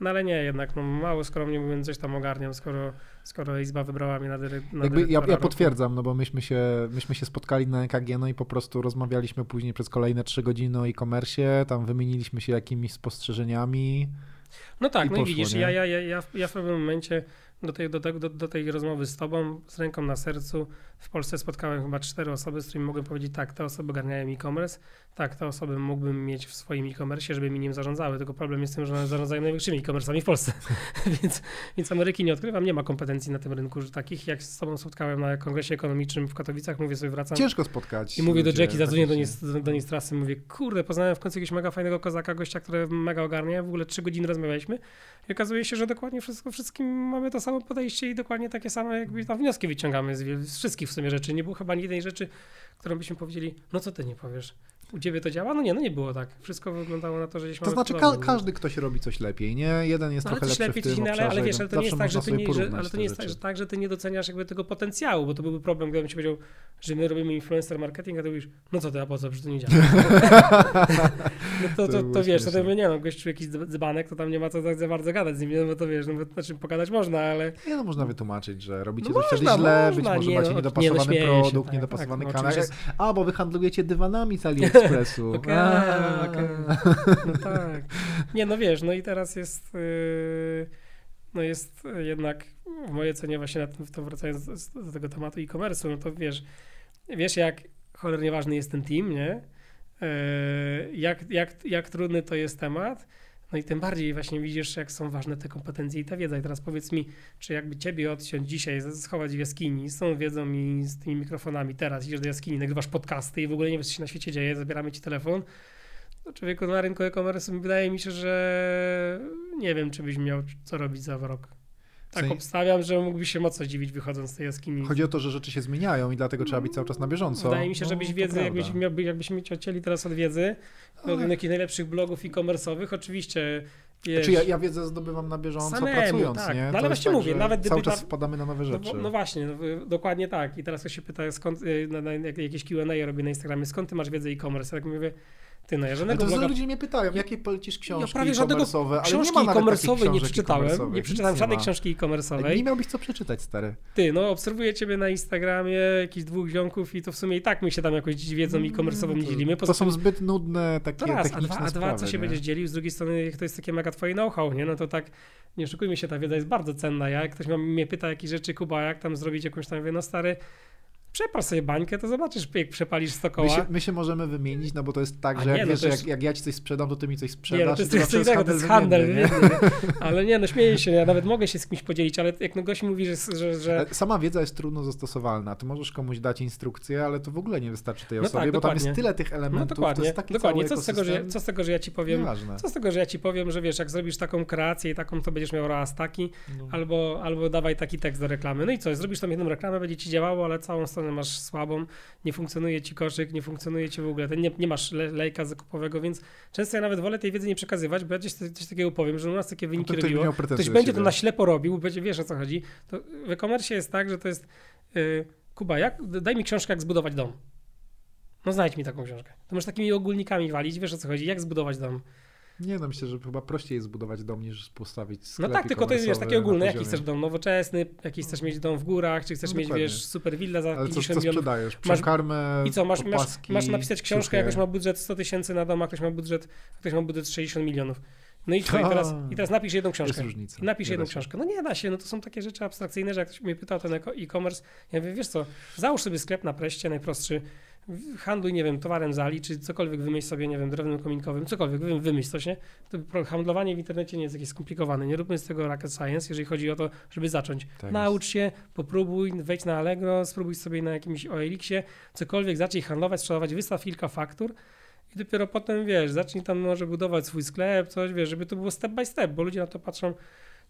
no ale nie, jednak no, mało skromnie mówiąc coś tam ogarniam, skoro, skoro Izba wybrała mnie na, dyry, na Jakby ja, ja potwierdzam, no bo myśmy się, myśmy się spotkali na EKG, no i po prostu rozmawialiśmy później przez kolejne trzy godziny o e-commerce, tam wymieniliśmy się jakimiś spostrzeżeniami. No tak, no poszło, i widzisz, ja, ja, ja, ja, ja w pewnym momencie do tej, do, do, do tej rozmowy z tobą, z ręką na sercu, w Polsce spotkałem chyba cztery osoby, z którymi mogłem powiedzieć, tak, te osoby ogarniają e-commerce, tak, te osoby mógłbym mieć w swoim e-commerce, żeby mi nim zarządzały, tylko problem jest z tym, że one zarządzają największymi e-commerce'ami w Polsce, więc, więc Ameryki nie odkrywam, nie ma kompetencji na tym rynku, że takich, jak z tobą spotkałem na kongresie ekonomicznym w Katowicach, mówię sobie, wracam. Ciężko spotkać. I mówię do Jackie, zadzwonię do niej, do, do niej z trasy, mówię, kurde, poznałem w końcu jakiegoś mega fajnego kozaka, gościa, który mega ogarnia, w ogóle trzy godziny rozmawialiśmy i okazuje się, że dokładnie wszystko, wszystkim mamy to samo podejście i dokładnie takie same jakby tam wnioski wyciągamy z, z wszystkich w sumie rzeczy. Nie było chyba ani jednej rzeczy, którą byśmy powiedzieli, no co ty nie powiesz. U ciebie to działa? No nie, no nie było tak. Wszystko wyglądało na to, że gdzieś To znaczy ka każdy ktoś robi coś lepiej, nie? Jeden jest no, trochę lepszy lepiej, w tym inny, ale, ale wiesz, ale to nie jest tak, że ty nie, że, ale to nie jest tak, że, tak, że ty nie doceniasz jakby tego potencjału, bo to byłby problem, gdybym ci powiedział, że my robimy influencer marketing, a ty mówisz, no co ty, a po co, przecież to nie działa. no to, to, to, to wiesz, to, to nie no, gościu jakiś dzbanek, to tam nie ma co tak za bardzo gadać z nim, no bo to wiesz, no bo znaczy pogadać można, ale... Nie no, można wytłumaczyć, że robicie no coś wtedy źle, być może macie no, niedopasowany nie, no, produkt, tak, niedopasowany tak, kanał. A, bo wy handlujecie dywanami z AliExpressu. okay okay. No tak. Nie, no wiesz, no i teraz jest, yy, no jest jednak w mojej ocenie właśnie na tym, to wracając do tego tematu e-commerce'u, no to wiesz, wiesz jak cholernie ważny jest ten team, nie? jak, jak, jak trudny to jest temat. No i tym bardziej właśnie widzisz, jak są ważne te kompetencje i ta wiedza. I teraz powiedz mi, czy jakby ciebie odciąć dzisiaj, schować w jaskini z tą wiedzą i z tymi mikrofonami, teraz idziesz do jaskini, nagrywasz podcasty i w ogóle nie wiesz, co się na świecie dzieje, zabieramy ci telefon, to człowieku na rynku e-commerce wydaje mi się, że nie wiem, czy byś miał co robić za rok. Tak obstawiam, że mógłbyś się mocno dziwić wychodząc z tej jaskini. Chodzi o to, że rzeczy się zmieniają i dlatego trzeba być cały czas na bieżąco. Wydaje mi się, żebyś no, wiedzy, jakbyś, miał, jakbyśmy chcieli teraz od wiedzy, od takich najlepszych blogów e-commerce'owych, oczywiście Wiesz, znaczy ja, ja wiedzę zdobywam na bieżąco samemu, pracując, tak. nie? No, ale właśnie tak, mówię, nawet cały czas wpadamy na nowe rzeczy. No, no właśnie, no, dokładnie tak. I teraz ktoś się pyta, skąd, y, na, na, jakieś Q&A robię na Instagramie, skąd ty masz wiedzę e-commerce? Jak mówię, ty, no ja żadnego to bloga... ludzie mnie pytają, jakie polecisz książki ja prawie żadnego ale książki nie ma e-commerce'owej nie przeczytałem, nie przeczytałem żadnej książki e-commerce'owej. Nie miałbyś co przeczytać, stary. Ty, no obserwuję ciebie na Instagramie, jakichś dwóch ziomków i to w sumie i tak my się tam jakoś wiedzą mm, e-commerce'ową nie dzielimy. Poza to są zbyt nudne takie raz, techniczne a dwa, a dwa co się nie? będziesz dzielił, z drugiej strony jak to jest takie mega twoje know-how, nie? No to tak, nie oszukujmy się, ta wiedza jest bardzo cenna. Ja, jak ktoś mnie pyta jakieś rzeczy, Kuba, jak tam zrobić jakąś tam, mówię, no stary, przepal sobie bańkę, to zobaczysz, jak przepalisz 100 koła. My się, my się możemy wymienić, no bo to jest tak, że nie, jak, no wiesz, jest... jak, jak, ja ci coś sprzedam, to ty mi coś sprzedasz. Nie, no to jest, to jest, to jest, to jest handel. Nie? ale nie, no śmieję się, ja nawet mogę się z kimś podzielić, ale jak no gość mówi, że, że, że... Sama wiedza jest trudno zastosowalna. Ty możesz komuś dać instrukcję, ale to w ogóle nie wystarczy tej no osobie, tak, bo dokładnie. tam jest tyle tych elementów, no dokładnie, to jest taki dokładnie. Co z, tego, że, co z tego, że ja ci powiem, Nieważne. co z tego, że ja ci powiem, że wiesz, jak zrobisz taką kreację i taką, to będziesz miał raz taki, no. albo, albo dawaj taki tekst do reklamy. No i co, zrobisz tam jedną reklamę, będzie ci działało, ale całą stronę masz słabą, nie funkcjonuje ci koszyk, nie funkcjonuje ci w ogóle, nie, nie masz le, lejka zakupowego, więc często ja nawet wolę tej wiedzy nie przekazywać, bo ja coś, coś takiego powiem, że u nas takie wyniki no robiło, ktoś będzie to na ślepo robił, będzie, wiesz o co chodzi. To w e-commerce jest tak, że to jest yy, Kuba, jak, daj mi książkę, jak zbudować dom. No znajdź mi taką książkę. To możesz takimi ogólnikami walić, wiesz o co chodzi, jak zbudować dom. Nie no, myślę, że chyba prościej jest zbudować dom niż postawić sklep No tak, tylko to jest takie ogólne. Jaki chcesz dom nowoczesny, jaki chcesz mieć dom w górach, czy chcesz no mieć, wiesz, super villa za Ale 50 co, co milionów. sprzedajesz? Przekarmę, I co, masz, masz, masz napisać książkę, jak ktoś ma budżet 100 tysięcy na dom, a ktoś ma budżet, ktoś ma budżet 60 milionów. No i co, i teraz, i teraz napisz jedną książkę. Jest różnica. Napisz jedną książkę. No nie da się, no to są takie rzeczy abstrakcyjne, że jak ktoś mnie pytał o ten e-commerce, ja mówię, wiesz co, załóż sobie sklep na preście, najprostszy, handluj, nie wiem, towarem zali, czy cokolwiek wymyśl sobie, nie wiem, drewnem kominkowym, cokolwiek, wymyśl coś, nie? To handlowanie w internecie nie jest jakieś skomplikowane. Nie róbmy z tego rocket science, jeżeli chodzi o to, żeby zacząć. Tak Naucz się, popróbuj, wejdź na Allegro, spróbuj sobie na jakimś OLX-ie, cokolwiek, zacznij handlować, sprzedawać, wystaw kilka faktur i dopiero potem, wiesz, zacznij tam może budować swój sklep, coś, wiesz, żeby to było step by step, bo ludzie na to patrzą,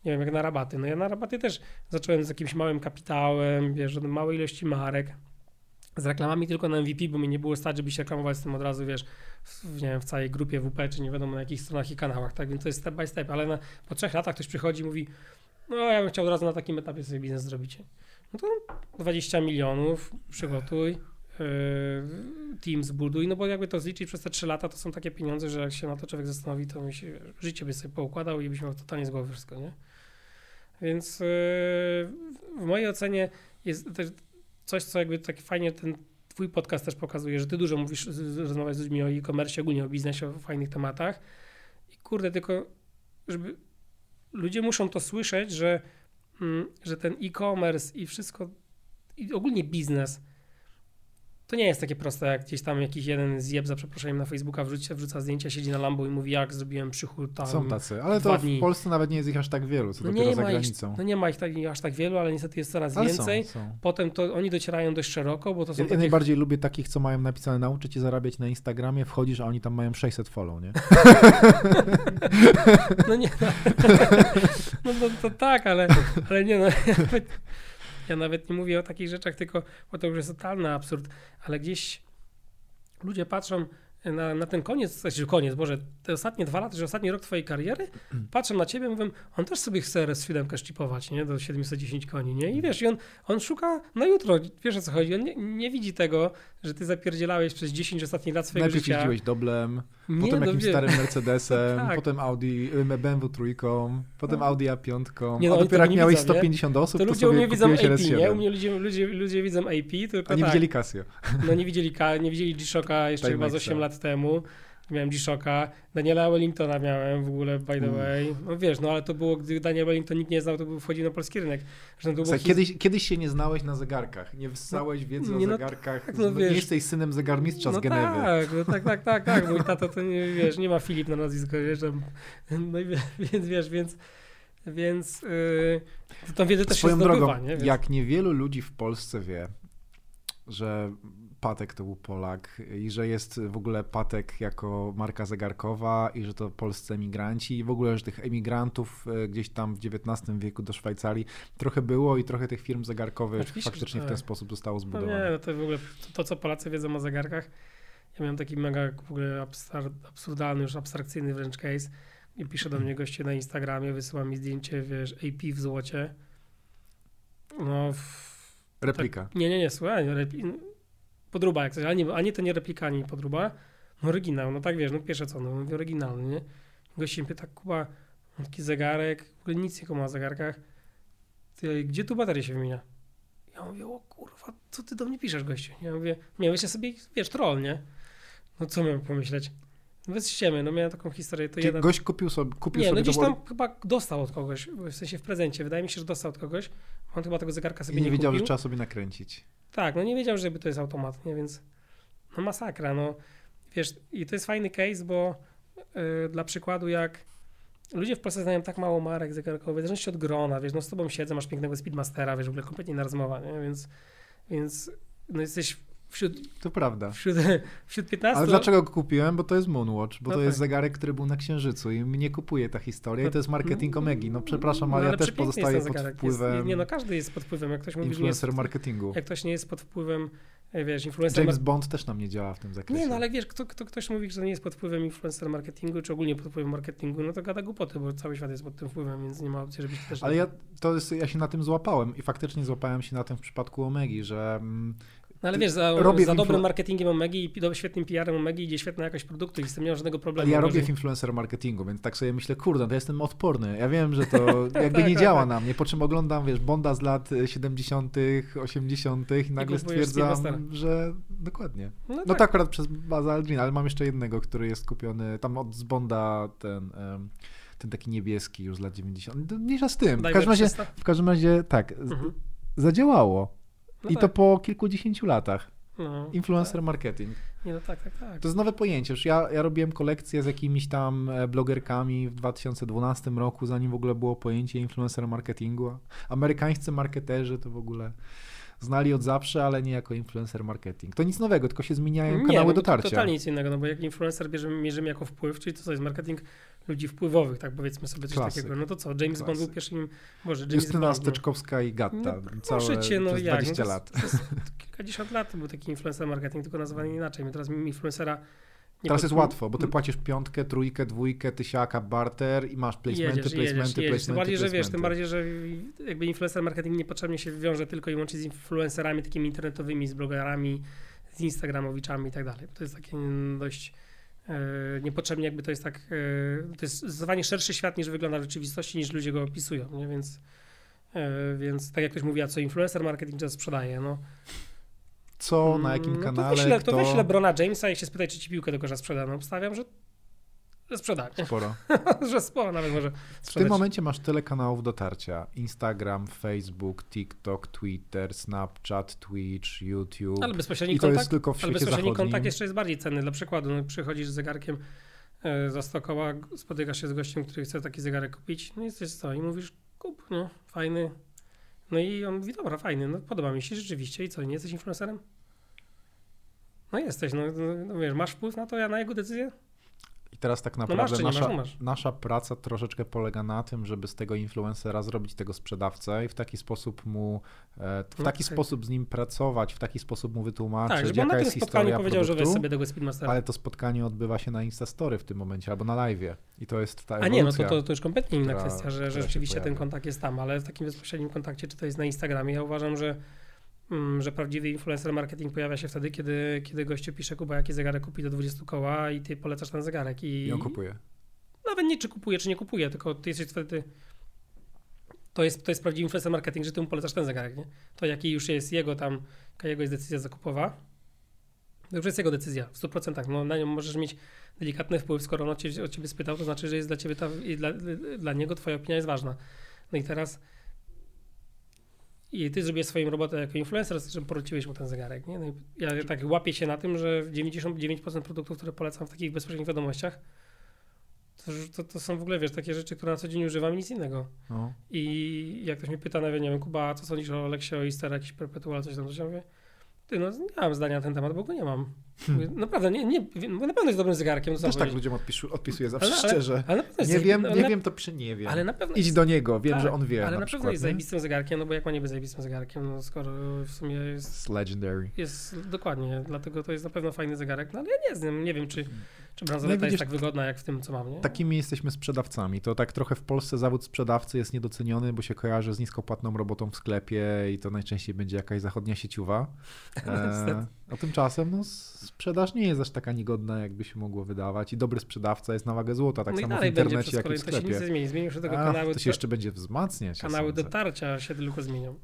nie wiem, jak na rabaty. No ja na rabaty też zacząłem z jakimś małym kapitałem, wiesz, od małej ilości marek, z reklamami tylko na MVP, bo mi nie było stać, żeby się reklamować z tym od razu, wiesz, w, nie wiem, w całej grupie WP, czy nie wiadomo na jakich stronach i kanałach, tak, więc to jest step by step, ale na, po trzech latach ktoś przychodzi i mówi, no ja bym chciał od razu na takim etapie sobie biznes zrobić. No to 20 milionów, przygotuj, yy, team zbuduj, no bo jakby to zliczyć przez te 3 lata, to są takie pieniądze, że jak się na to człowiek zastanowi, to się, życie by sobie poukładał i byś miał totalnie z głowy wszystko, nie? Więc yy, w mojej ocenie jest coś, co jakby tak fajnie ten twój podcast też pokazuje, że ty dużo mówisz, rozmawiasz z ludźmi o e-commerce, ogólnie o biznesie, o fajnych tematach. I kurde, tylko żeby ludzie muszą to słyszeć, że, mm, że ten e-commerce i wszystko, i ogólnie biznes to nie jest takie proste, jak gdzieś tam jakiś jeden zjeb za przeproszeniem na Facebooka wrzuca, wrzuca zdjęcia, siedzi na Lambo i mówi, jak zrobiłem przychód tam Są tacy, ale to w Polsce nawet nie jest ich aż tak wielu, co no dopiero nie za granicą. Ich, no nie ma ich tak, aż tak wielu, ale niestety jest coraz ale więcej. Są, są. Potem to oni docierają dość szeroko, bo to są Ja, ja najbardziej lubię takich, co mają napisane nauczyć cię zarabiać na Instagramie, wchodzisz, a oni tam mają 600 follow, nie? no nie, no, no to, to, tak, ale, ale nie no, ja nawet nie mówię o takich rzeczach, tylko, bo to już jest totalny absurd, ale gdzieś ludzie patrzą na, na ten koniec, znaczy koniec, Boże, te ostatnie dwa lata, że ostatni rok twojej kariery, patrzę na ciebie, mówię, on też sobie chce RS7 szczypować, nie, do 710 koni, nie, i wiesz, i on, on szuka na jutro, wiesz o co chodzi, on nie, nie widzi tego, że ty zapierdzielałeś przez 10 ostatnich lat swojego Najpierw życia. Najpierw jeździłeś doblem, nie, potem no, jakimś starym Mercedesem, tak. potem Audi, BMW trójką, potem no. Audi A5, nie, no, a dopiero jak miałeś widzą, 150 nie? osób, to, to ludzie mnie widzą AP, nie? U mnie ludzie, ludzie, ludzie widzą AP, tylko A nie tak. widzieli Casio. No nie widzieli, nie widzieli G-Shocka jeszcze chyba z 8 lat temu. Miałem G-Shocka, Daniela Wellingtona miałem w ogóle, by the way. No wiesz, no ale to było, gdy Daniel Wellington nikt nie znał, to był, wchodził na polski rynek. Zresztą to było kiedyś, kiedyś się nie znałeś na zegarkach, nie wyssałeś no, wiedzy nie, o no zegarkach, tak, no, wiesz, nie jesteś synem zegarmistrza no z Genewy. Tak, no tak, tak, tak, tak, mój tato to nie, wiesz, nie ma Filip na nazwisko, wiesz, no i więc wiesz, więc więc yy, tą wiedzę też Swoją się zdobywa, drogą, nie? Więc... jak niewielu ludzi w Polsce wie, że Patek to był Polak i że jest w ogóle Patek jako marka zegarkowa i że to polscy emigranci i w ogóle, że tych emigrantów e, gdzieś tam w XIX wieku do Szwajcarii trochę było i trochę tych firm zegarkowych Oczywiście, faktycznie tak. w ten tak. sposób zostało zbudowane. No nie, no to w ogóle to, to, co Polacy wiedzą o zegarkach, ja miałem taki mega w ogóle absurdalny, już abstrakcyjny wręcz case i pisze do mnie goście na Instagramie, wysyła mi zdjęcie, wiesz, AP w złocie. No... W, Replika. Tak, nie, nie, nie, słuchaj, repli, podruba jak coś, nie, ani to nie replika, ani podruba, no oryginał, no tak wiesz, no pierwsze co, no mówię oryginalny, nie? Gość się pyta, Kuba, taki zegarek, w ogóle nic nie ma o zegarkach, ty, gdzie tu bateria się wymienia? Ja mówię, o kurwa, co ty do mnie piszesz, gościu? Ja mówię, miałeś sobie, wiesz, troll, nie? No co miałem pomyśleć? Bez ściemy, no miałem taką historię. To jeden... gość kupił sobie, kupił nie, sobie no gdzieś tam chyba dostał od kogoś, w sensie w prezencie. Wydaje mi się, że dostał od kogoś. On chyba tego zegarka sobie I nie, nie wiedział, kupił. że trzeba sobie nakręcić. Tak, no nie wiedział, żeby to jest automat, nie? Więc no masakra, no. Wiesz, i to jest fajny case, bo yy, dla przykładu jak ludzie w Polsce znają tak mało marek zegarkowych, w zależności od grona, wiesz, no z tobą siedzę, masz pięknego Speedmastera, wiesz, w ogóle kompletnie inna rozmowa, nie? Więc, więc no jesteś wśród... To prawda. Wśród, wśród 15... Ale dlaczego go kupiłem? Bo to jest Moonwatch, bo no to tak. jest zegarek, który był na Księżycu i mnie kupuje ta historia i to jest marketing no, Omegi. No przepraszam, no, ale, ja też pozostaję pod wpływem... Jest, nie no, każdy jest pod wpływem, jak ktoś mówi, influencer jest, marketingu. Jak ktoś nie jest pod wpływem e, wiesz, influencer... James Bond też nam nie działa w tym zakresie. Nie, no ale wiesz, kto, kto, ktoś mówi, że nie jest pod wpływem influencer marketingu, czy ogólnie pod wpływem marketingu, no to gada głupoty, bo cały świat jest pod tym wpływem, więc nie ma opcji, żebyś też... Ale ja, to jest, ja się na tym złapałem i faktycznie złapałem się na tym w przypadku Omegi, że mm, no ale wiesz, za, robię za dobrym marketingiem Omegi i świetnym PR-em Omegi idzie świetna jakość produktu i z tym nie ma żadnego problemu. Ja robię w influencer marketingu, więc tak sobie myślę, kurde, to jestem odporny. Ja wiem, że to jakby nie tak, działa tak. na mnie, po czym oglądam, wiesz, Bonda z lat 70., 80. i nagle I stwierdzam, że dokładnie. No, no tak. to akurat przez Baza Aldrin, ale mam jeszcze jednego, który jest kupiony tam od z Bonda ten... Um, ten taki niebieski już z lat 90. Mniejsza z tym. W każdym razie, w każdym razie tak, mhm. zadziałało. No I tak. to po kilkudziesięciu latach. No, Influencer tak. marketing. Nie, no tak, tak, tak. To jest nowe pojęcie. Już ja, ja robiłem kolekcję z jakimiś tam e, blogerkami w 2012 roku, zanim w ogóle było pojęcie influencer marketingu. Amerykańscy marketerzy to w ogóle znali od zawsze, ale nie jako influencer marketing. To nic nowego, tylko się zmieniają nie, kanały no, dotarcia. To totalnie nic innego, no bo jak influencer bierzemy, mierzymy jako wpływ, czyli to co jest marketing ludzi wpływowych, tak powiedzmy sobie coś Klasyk. takiego. No to co, James Klasyk. Bond był pierwszym, może James Justyna Bond, Steczkowska i Gatta, no, całe cię, no, jak? 20 no, lat. To jest, to jest kilkadziesiąt lat był taki influencer marketing, tylko nazywany inaczej. My teraz influencera Teraz jest łatwo, bo ty płacisz piątkę, trójkę, dwójkę, tysiaka, barter i masz placementy, jedziesz, placementy, jedziesz, placementy, jedziesz. Tym bardziej, że wiesz, tym bardziej, że jakby influencer marketing niepotrzebnie się wiąże tylko i wyłącznie z influencerami takimi internetowymi, z blogerami, z instagramowiczami i tak dalej. To jest takie dość e, niepotrzebnie jakby to jest tak, e, to jest zdecydowanie szerszy świat niż wygląda w rzeczywistości, niż ludzie go opisują, nie? Więc, e, więc tak jak ktoś mówi, a co influencer marketing to sprzedaje, no co, na jakim kanale, mm, no to weź, kto... to weź LeBrona Jamesa i się spytaj, czy ci piłkę do kosza sprzeda. No obstawiam, że, że. Sporo. że sporo nawet może sprzedać. W tym momencie masz tyle kanałów dotarcia. Instagram, Facebook, TikTok, Twitter, Snapchat, Twitch, YouTube. Ale bezpośredni I to kontakt, jest tylko w świecie ale bezpośredni zachodnim. kontakt jeszcze jest bardziej cenny. Dla przykładu, no, przychodzisz z zegarkiem e, za 100 koła, spotykasz się z gościem, który chce taki zegarek kupić, no i jesteś co? I mówisz, kup, no, fajny. No i on mówi, dobra, fajny, no podoba mi się rzeczywiście. I co, nie jesteś influencerem? No jesteś, no, no, no wiesz, masz wpływ na to, ja na jego decyzję? I teraz tak no naprawdę no masz, nasza, masz, nasza praca troszeczkę polega na tym, żeby z tego influencera zrobić tego sprzedawcę i w taki sposób mu, e, w no taki tak. sposób z nim pracować, w taki sposób mu wytłumaczyć, tak, żeby jaka na jest historia powiedział, produktu, że weź sobie tego Speedmastera. Ale to spotkanie odbywa się na Instastory w tym momencie albo na live i to jest ta A nie, no to, to, to już kompletnie inna która, kwestia, że, że rzeczywiście ten kontakt jest tam, ale w takim bezpośrednim kontakcie, czy to jest na Instagramie, ja uważam, że że prawdziwy influencer marketing pojawia się wtedy, kiedy, kiedy gościu pisze, Kuba, jaki zegarek kupi do 20 koła i ty polecasz ten zegarek. I, I on kupuje. Nawet nie, czy kupuje, czy nie kupuje, tylko ty jesteś wtedy... To jest, to jest prawdziwy influencer marketing, że ty mu polecasz ten zegarek, nie? To jaki już jest jego tam, jaka jego jest decyzja zakupowa, to już jest jego decyzja w 100%. No, na nią możesz mieć delikatny wpływ, skoro on o ciebie, o ciebie spytał, to znaczy, że jest dla ciebie ta, i dla, dla niego twoja opinia jest ważna. No i teraz i ty zrobiłeś swoją robotę jako influencer, z czym porzuciłeś mu ten zegarek, nie? No ja tak łapię się na tym, że 99% produktów, które polecam w takich bezpośrednich wiadomościach, to, to, to, są w ogóle, wiesz, takie rzeczy, które na co dzień używam i nic innego. No. I jak ktoś mnie pyta, nawet nie wiem, Kuba, co sądzisz o Lexie, o Easter, jakiś perpetual, coś tam, coś ja mówię, ty, no nie mam zdania na ten temat, bo go nie mam. Hmm. Naprawdę, nie, nie, bo na pewno jest dobrym zegarkiem. Też tak ludziom odpisu, odpisuję zawsze ale, szczerze. Ale, nie wiem, nie na, wiem, to przy nie wiem. Ale na pewno Idź do niego, wiem, tak, że on wie. Ale na, na pewno jest zajebistym zegarkiem, no bo jak ma nie być zajebistym zegarkiem, no skoro w sumie jest... It's legendary. Jest, dokładnie, dlatego to jest na pewno fajny zegarek, no ale ja nie znam, nie wiem, czy, czy bransoleta no jest tak wygodna, jak w tym, co mam, nie? Takimi jesteśmy sprzedawcami. To tak trochę w Polsce zawód sprzedawcy jest niedoceniony, bo się kojarzy z niskopłatną robotą w sklepie i to najczęściej będzie jakaś zachodnia sieciowa. E, a tymczasem no, sprzedaż nie jest aż taka niegodna, jakby się mogło wydawać. I dobry sprzedawca jest na wagę złota, tak no samo w internecie, jak i w sklepie. To się nic zmieni. Zmienią się tego A, kanały. To się jeszcze będzie wzmacniać. Kanały dotarcia się tylko zmienią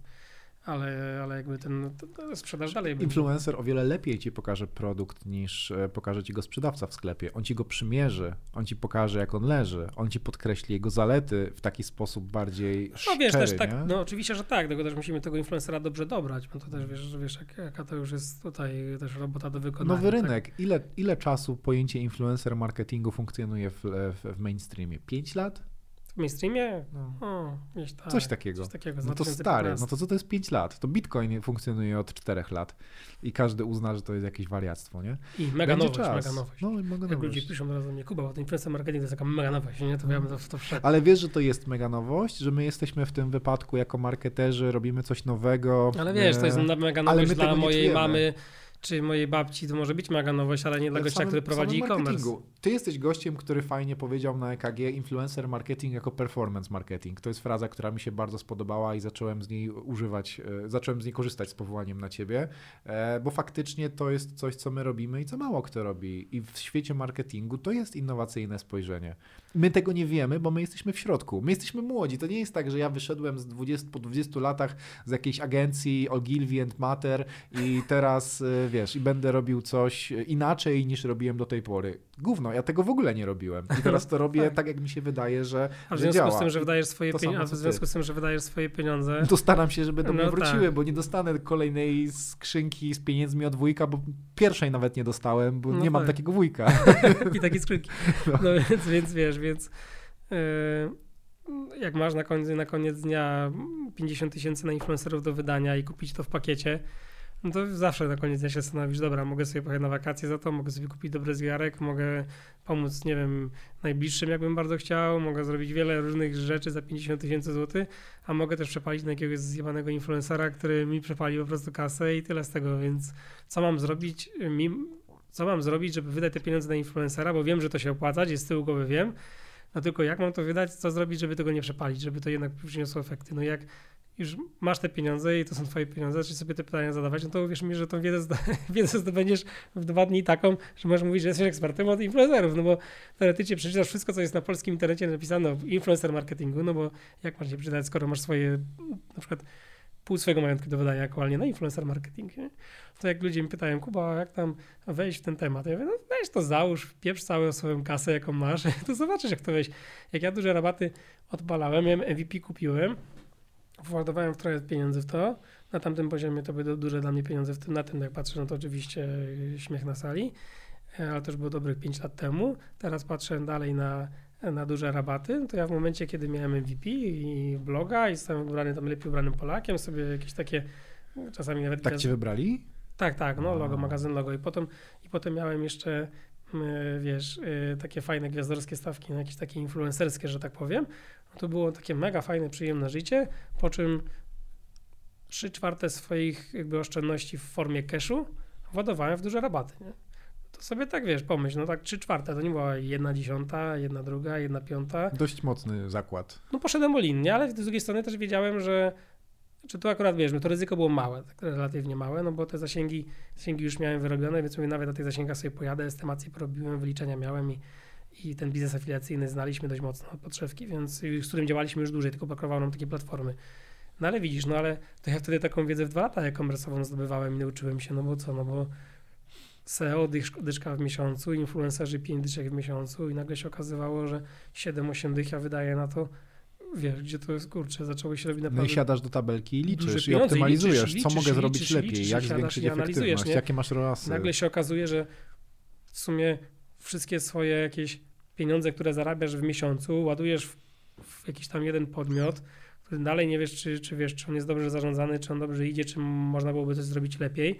ale, ale jakby ten to sprzedaż dalej Influencer o wiele lepiej ci pokaże produkt niż e, pokaże ci go sprzedawca w sklepie. On ci go przymierzy, on ci pokaże jak on leży, on ci podkreśli jego zalety w taki sposób bardziej No wiesz, też nie? tak, no oczywiście, że tak, tylko też musimy tego influencera dobrze dobrać, bo to też wiesz, że wiesz jak, jaka to już jest tutaj też robota do wykonania. Nowy tak? rynek. Tak? Ile, ile czasu pojęcie influencer marketingu funkcjonuje w, w, w mainstreamie? Pięć lat? Mainstreamie? No. O, tak, coś takiego. Coś takiego no to stary, no to co to jest 5 lat? To Bitcoin funkcjonuje od 4 lat i każdy uzna, że to jest jakieś wariactwo, nie? I mega Będzie nowość, czas. mega nowość. No, mega Jak ludzie piszą razu mnie, Kuba, bo to influencer marketing to jest taka mega nowość, nie? To ja to, to wszedł. Ale wiesz, że to jest mega nowość, że my jesteśmy w tym wypadku jako marketerzy, robimy coś nowego. Ale wiesz, to jest mega nowość dla mojej mamy czy mojej babci to może być mega nowość, ale nie dla gościa, który prowadzi e-commerce. Ty jesteś gościem, który fajnie powiedział na EKG influencer marketing jako performance marketing. To jest fraza, która mi się bardzo spodobała i zacząłem z niej używać, e, zacząłem z niej korzystać z powołaniem na ciebie, e, bo faktycznie to jest coś, co my robimy i co mało kto robi. I w świecie marketingu to jest innowacyjne spojrzenie. My tego nie wiemy, bo my jesteśmy w środku. My jesteśmy młodzi. To nie jest tak, że ja wyszedłem z 20, po 20 latach z jakiejś agencji Ogilvy and Matter i teraz e, wiesz, i będę robił coś inaczej niż robiłem do tej pory. Gówno, ja tego w ogóle nie robiłem. I teraz to robię tak. tak, jak mi się wydaje, że A w związku działa. z tym, że wydajesz swoje pieniądze, w związku z tym, że wydajesz swoje pieniądze. To staram się, żeby do mnie no wróciły, tak. bo nie dostanę kolejnej skrzynki z pieniędzmi od wujka, bo pierwszej nawet nie dostałem, bo no nie tak. mam takiego wujka. I takie skrzynki. No, no więc, więc wiesz, więc yy, jak masz na koniec, na koniec dnia 50 tysięcy na influencerów do wydania i kupić to w pakiecie, no to zawsze na koniec dnia się zastanowisz, dobra, mogę sobie pojechać na wakacje za to, mogę sobie kupić dobry zegarek, mogę pomóc, nie wiem, najbliższym, jakbym bardzo chciał, mogę zrobić wiele różnych rzeczy za 50 tysięcy złotych, a mogę też przepalić na jakiegoś zjebanego influencera, który mi przepali po prostu kasę i tyle z tego, więc co mam zrobić, co mam zrobić, żeby wydać te pieniądze na influencera, bo wiem, że to się opłaca, gdzieś z tyłu głowy wiem, no tylko jak mam to wydać, co zrobić, żeby tego nie przepalić, żeby to jednak przyniosło efekty. No jak już masz te pieniądze i to są twoje pieniądze, czy sobie te pytania zadawać, no to uwierz mi, że tą wiedzę, zda, wiedzę zdobędziesz w dwa dni taką, że możesz mówić, że jesteś ekspertem od influencerów, no bo teoretycznie przeczytasz wszystko, co jest na polskim internecie napisane o influencer marketingu, no bo jak masz się przydać, skoro masz swoje, na przykład pół swojego majątku do wydania aktualnie na influencer marketing, nie? to jak ludzie mi pytają, Kuba, jak tam wejść w ten temat? Ja mówię, no weź to załóż, pieprz całą swoją kasę, jaką masz, to zobaczysz, jak to wejść. Jak ja duże rabaty odpalałem, miałem MVP kupiłem, władowałem trochę pieniędzy w to. Na tamtym poziomie to były duże dla mnie pieniądze w tym. Na tym, jak patrzę, no to oczywiście śmiech na sali, e, ale też było dobrych 5 lat temu. Teraz patrzę dalej na, na duże rabaty. To ja w momencie, kiedy miałem MVP i bloga i zostałem wybrany tam lepiej ubranym Polakiem, sobie jakieś takie czasami nawet... Tak cię wybrali? Tak, tak, no logo, magazyn logo. I potem, i potem miałem jeszcze wiesz, y, takie fajne gwiazdorskie stawki, no jakieś takie influencerskie, że tak powiem. To było takie mega fajne, przyjemne życie, po czym trzy czwarte swoich jakby oszczędności w formie cashu władowałem w duże rabaty, nie? To sobie tak, wiesz, pomyśl, no tak trzy czwarte, to nie była jedna dziesiąta, jedna druga, jedna piąta. Dość mocny zakład. No poszedłem o linię, ale z drugiej strony też wiedziałem, że czy tu akurat wiesz, to ryzyko było małe, tak relatywnie małe, no bo te zasięgi, zasięgi już miałem wyrobione, więc mówię, nawet na tych zasięgach sobie pojadę, estymacje porobiłem, wyliczenia miałem i, i ten biznes afiliacyjny znaliśmy dość mocno od podszewki, więc z którym działaliśmy już dłużej, tylko brakowało nam takiej platformy. No ale widzisz, no ale to ja wtedy taką wiedzę w dwa lata e-commerce'ową zdobywałem i nauczyłem się, no bo co, no bo SEO dysz, dyszka w miesiącu, influencerzy 5 dyszek w miesiącu i nagle się okazywało, że 7-8 dych ja wydaję na to, wiesz, gdzie to jest, kurczę, zaczęło się robić naprawdę... No i siadasz do tabelki i liczysz i optymalizujesz, liczysz, co liczysz, mogę zrobić liczysz, lepiej, liczysz, jak zwiększyć i efektywność, nie? jakie masz ROASy. Nagle się okazuje, że w sumie wszystkie swoje jakieś pieniądze, które zarabiasz w miesiącu, ładujesz w, w jakiś tam jeden podmiot, który dalej nie wiesz, czy, czy wiesz, czy on jest dobrze zarządzany, czy on dobrze idzie, czy można byłoby coś zrobić lepiej.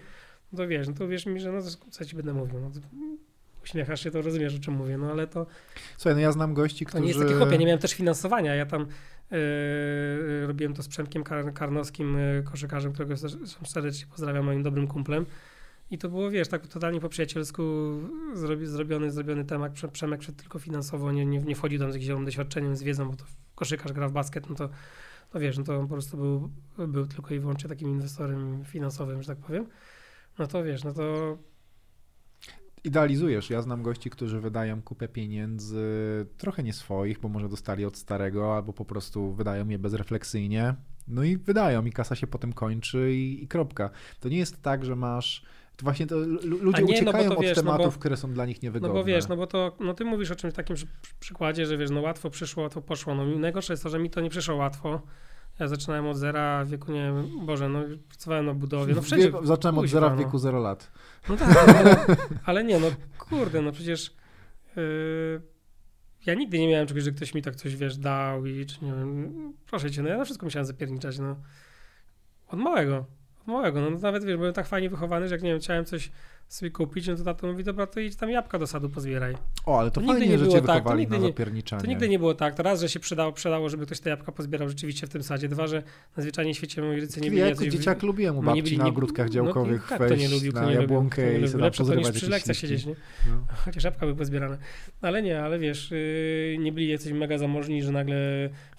No to wiesz, no to wiesz mi, że no to co ci będę mówił. No to uśmiechasz się, to rozumiesz, o czym mówię, no ale to, Słuchaj, no ja znam gości, to którzy... nie jest takie hopie. Nie miałem też finansowania. Ja tam yy, robiłem to z Przemkiem Kar Karnowskim, yy, koszykarzem, którego serdecznie pozdrawiam, moim dobrym kumplem. I to było, wiesz, tak totalnie po przyjacielsku zrobi, zrobiony, zrobiony temat. Prze- Przemek szedł tylko finansowo, nie, nie, nie wchodził tam z jakimś doświadczeniem, z wiedzą, bo to koszykarz gra w basket, no to, no wiesz, no to on po prostu był, był tylko i wyłącznie takim inwestorem finansowym, że tak powiem. No to wiesz, no to Idealizujesz. Ja znam gości, którzy wydają kupę pieniędzy, trochę nie swoich, bo może dostali od starego, albo po prostu wydają je bezrefleksyjnie. No i wydają, i kasa się potem kończy, i, i kropka. To nie jest tak, że masz. To właśnie to ludzie nie, no uciekają to od wiesz, no tematów, bo- które są dla nich niewygodne. No bo wiesz, no bo to, no ty mówisz o czymś takim przy, przy- przykładzie, że wiesz, no łatwo przyszło, łatwo poszło. No najgorsze jest to, że mi to nie przyszło łatwo. Ja zaczynałem od zera w wieku, nie wiem, Boże, no pracowałem na budowie, no wszędzie. wieku- Zacząłem od zera w no. wieku 0 lat. No tak, no, ale nie, no kurde, no przecież yy, ja nigdy nie miałem czegoś, że ktoś mi tak coś, wiesz, dał i czy nie wiem, proszę cię, no ja na wszystko musiałem zapierniczać, no. Od małego, od małego, no nawet, wiesz, byłem tak fajnie wychowany, że jak, nie wiem, chciałem coś sobie kupić, no to tato mówi, dobra, to idź tam jabłka do sadu pozbieraj. O, ale to To nigdy fajnie, nie że było cię tak, to nigdy nie-. To nigdy nie było tak. To raz, że się przydało, przydało, żeby ktoś te jabłka pozbierał rzeczywiście w tym sadzie. Dwa, że na zwyczajnie świecie moi rodzice nie byli ja jako jacyś... dzieciak lubiłem u no babci byli- na ogródkach no, działkowych tak, kto nie wejść lubił, na nie jabłonkę i sobie Lepsze to niż przy lekcjach siedzieć, nie? No. Chociaż jabłka były pozbierane. No ale nie, ale wiesz, yy, nie byli jacyś mega zamożni, że nagle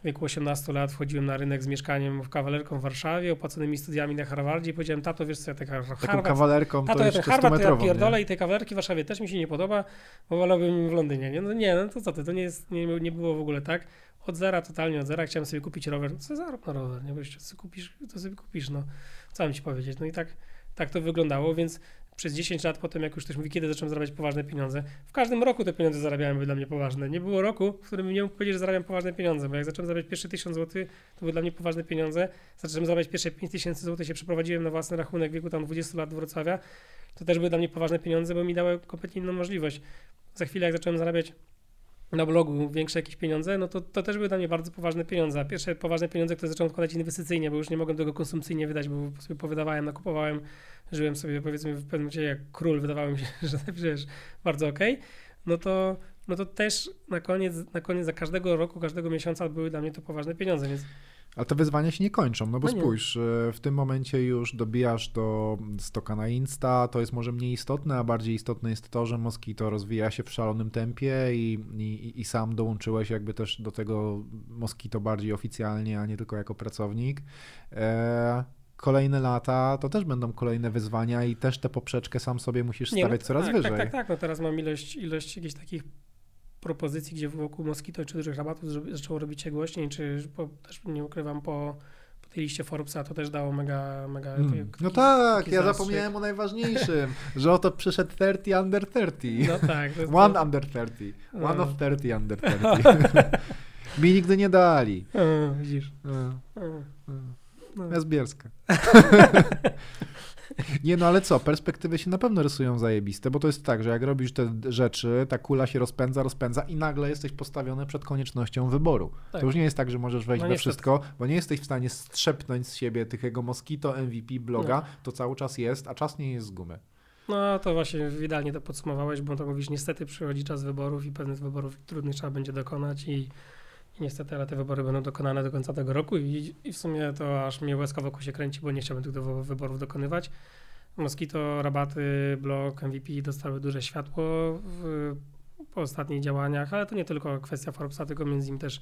w wieku 18 lat wchodziłem na rynek z mieszkaniem w kawalerką w Warszawie, opłaconymi studiami na Harvardzie i powiedziałem, tato, wiesz co, ja tak Taką Harvard, kawalerką tato, to ja Harvard ja 100-metrową, pierdolę nie? i tej kawalerki w Warszawie też mi się nie podoba, bo wolałbym w Londynie, nie? No nie, no to co ty, to nie jest, nie, nie było w ogóle tak. Od zera, totalnie od zera, chciałem sobie kupić rower, no co zarób na rower, nie? Bo jeszcze sobie kupisz, to sobie kupisz, no. Co mam ci powiedzieć? No i tak, tak to wyglądało, więc przez 10 lat potem, jak już ktoś mówi, kiedy zacząłem zarabiać poważne pieniądze, w każdym roku te pieniądze zarabiałem były dla mnie poważne. Nie było roku, w którym nie mógł powiedzieć, że zarabiam poważne pieniądze, bo jak zacząłem zarabiać pierwsze 1000 zł, to były dla mnie poważne pieniądze. Zacząłem zarabiać pierwsze 5000 zł, się przeprowadziłem na własny rachunek w wieku tam 20 lat do Wrocławia. To też były dla mnie poważne pieniądze, bo mi dały kompletnie inną możliwość. Za chwilę, jak zacząłem zarabiać na blogu większe jakieś pieniądze, no to, to też były dla mnie bardzo poważne pieniądze. Pierwsze poważne pieniądze, które zacząłem odkładać inwestycyjnie, bo już nie mogłem tego konsumpcyjnie wydać, bo sobie powydawałem, nakupowałem, żyłem sobie powiedzmy w pewnym momencie jak król, wydawało mi się, że przecież bardzo okej, no to no to też na koniec, na koniec za każdego roku, każdego miesiąca były dla mnie to poważne pieniądze, więc Ale te wyzwania się nie kończą, no bo No spójrz, e, w tym momencie już dobijasz do stoka na Insta, to jest może mniej istotne, a bardziej istotne jest to, że Moskito rozwija się w szalonym tempie i, i, i sam dołączyłeś jakby też do tego Moskito bardziej oficjalnie, a nie tylko jako pracownik. E, kolejne lata to też będą kolejne wyzwania i też tę poprzeczkę sam sobie musisz Nie, no stawiać coraz tak, wyżej. Tak, tak, tak. No teraz mam ilość, ilość jakichś takich propozycji, gdzie wokół Moskito czy dużych rabatów zaczęło robić się głośniej, czy po, też nie ukrywam po, po tej liście Forbesa to też dało mega, mega Mm. taki- No tak, ja zastrzyk. zapomniałem o najważniejszym, że oto przyszedł 30 under 30. No tak. To, to, One under 30. One No. of 30 under 30. Mi nigdy nie dali. Widzisz. O, e. no. Ja z Bielska. Nie no, ale co, perspektywy się na pewno rysują zajebiste, bo to jest tak, że jak robisz te rzeczy, ta kula się rozpędza, rozpędza i nagle jesteś postawiony przed koniecznością wyboru. Tak. To już nie jest tak, że możesz wejść No we wszystko, bo nie jesteś w stanie strzepnąć z siebie tego Moskito MVP bloga, No. to cały czas jest, a czas nie jest z gumy. No to właśnie idealnie to podsumowałeś, bo to mówisz, niestety przychodzi czas wyborów i pewnych wyborów trudnych trzeba będzie dokonać i, i niestety, ale te wybory będą dokonane do końca tego roku i, i w sumie to aż mnie łezka wokół się kręci, bo nie chciałbym tych wy- wyborów dokonywać. Moskito, rabaty, blog, MVP dostały duże światło w, po ostatnich działaniach, ale to nie tylko kwestia Forbesa, tylko między innymi też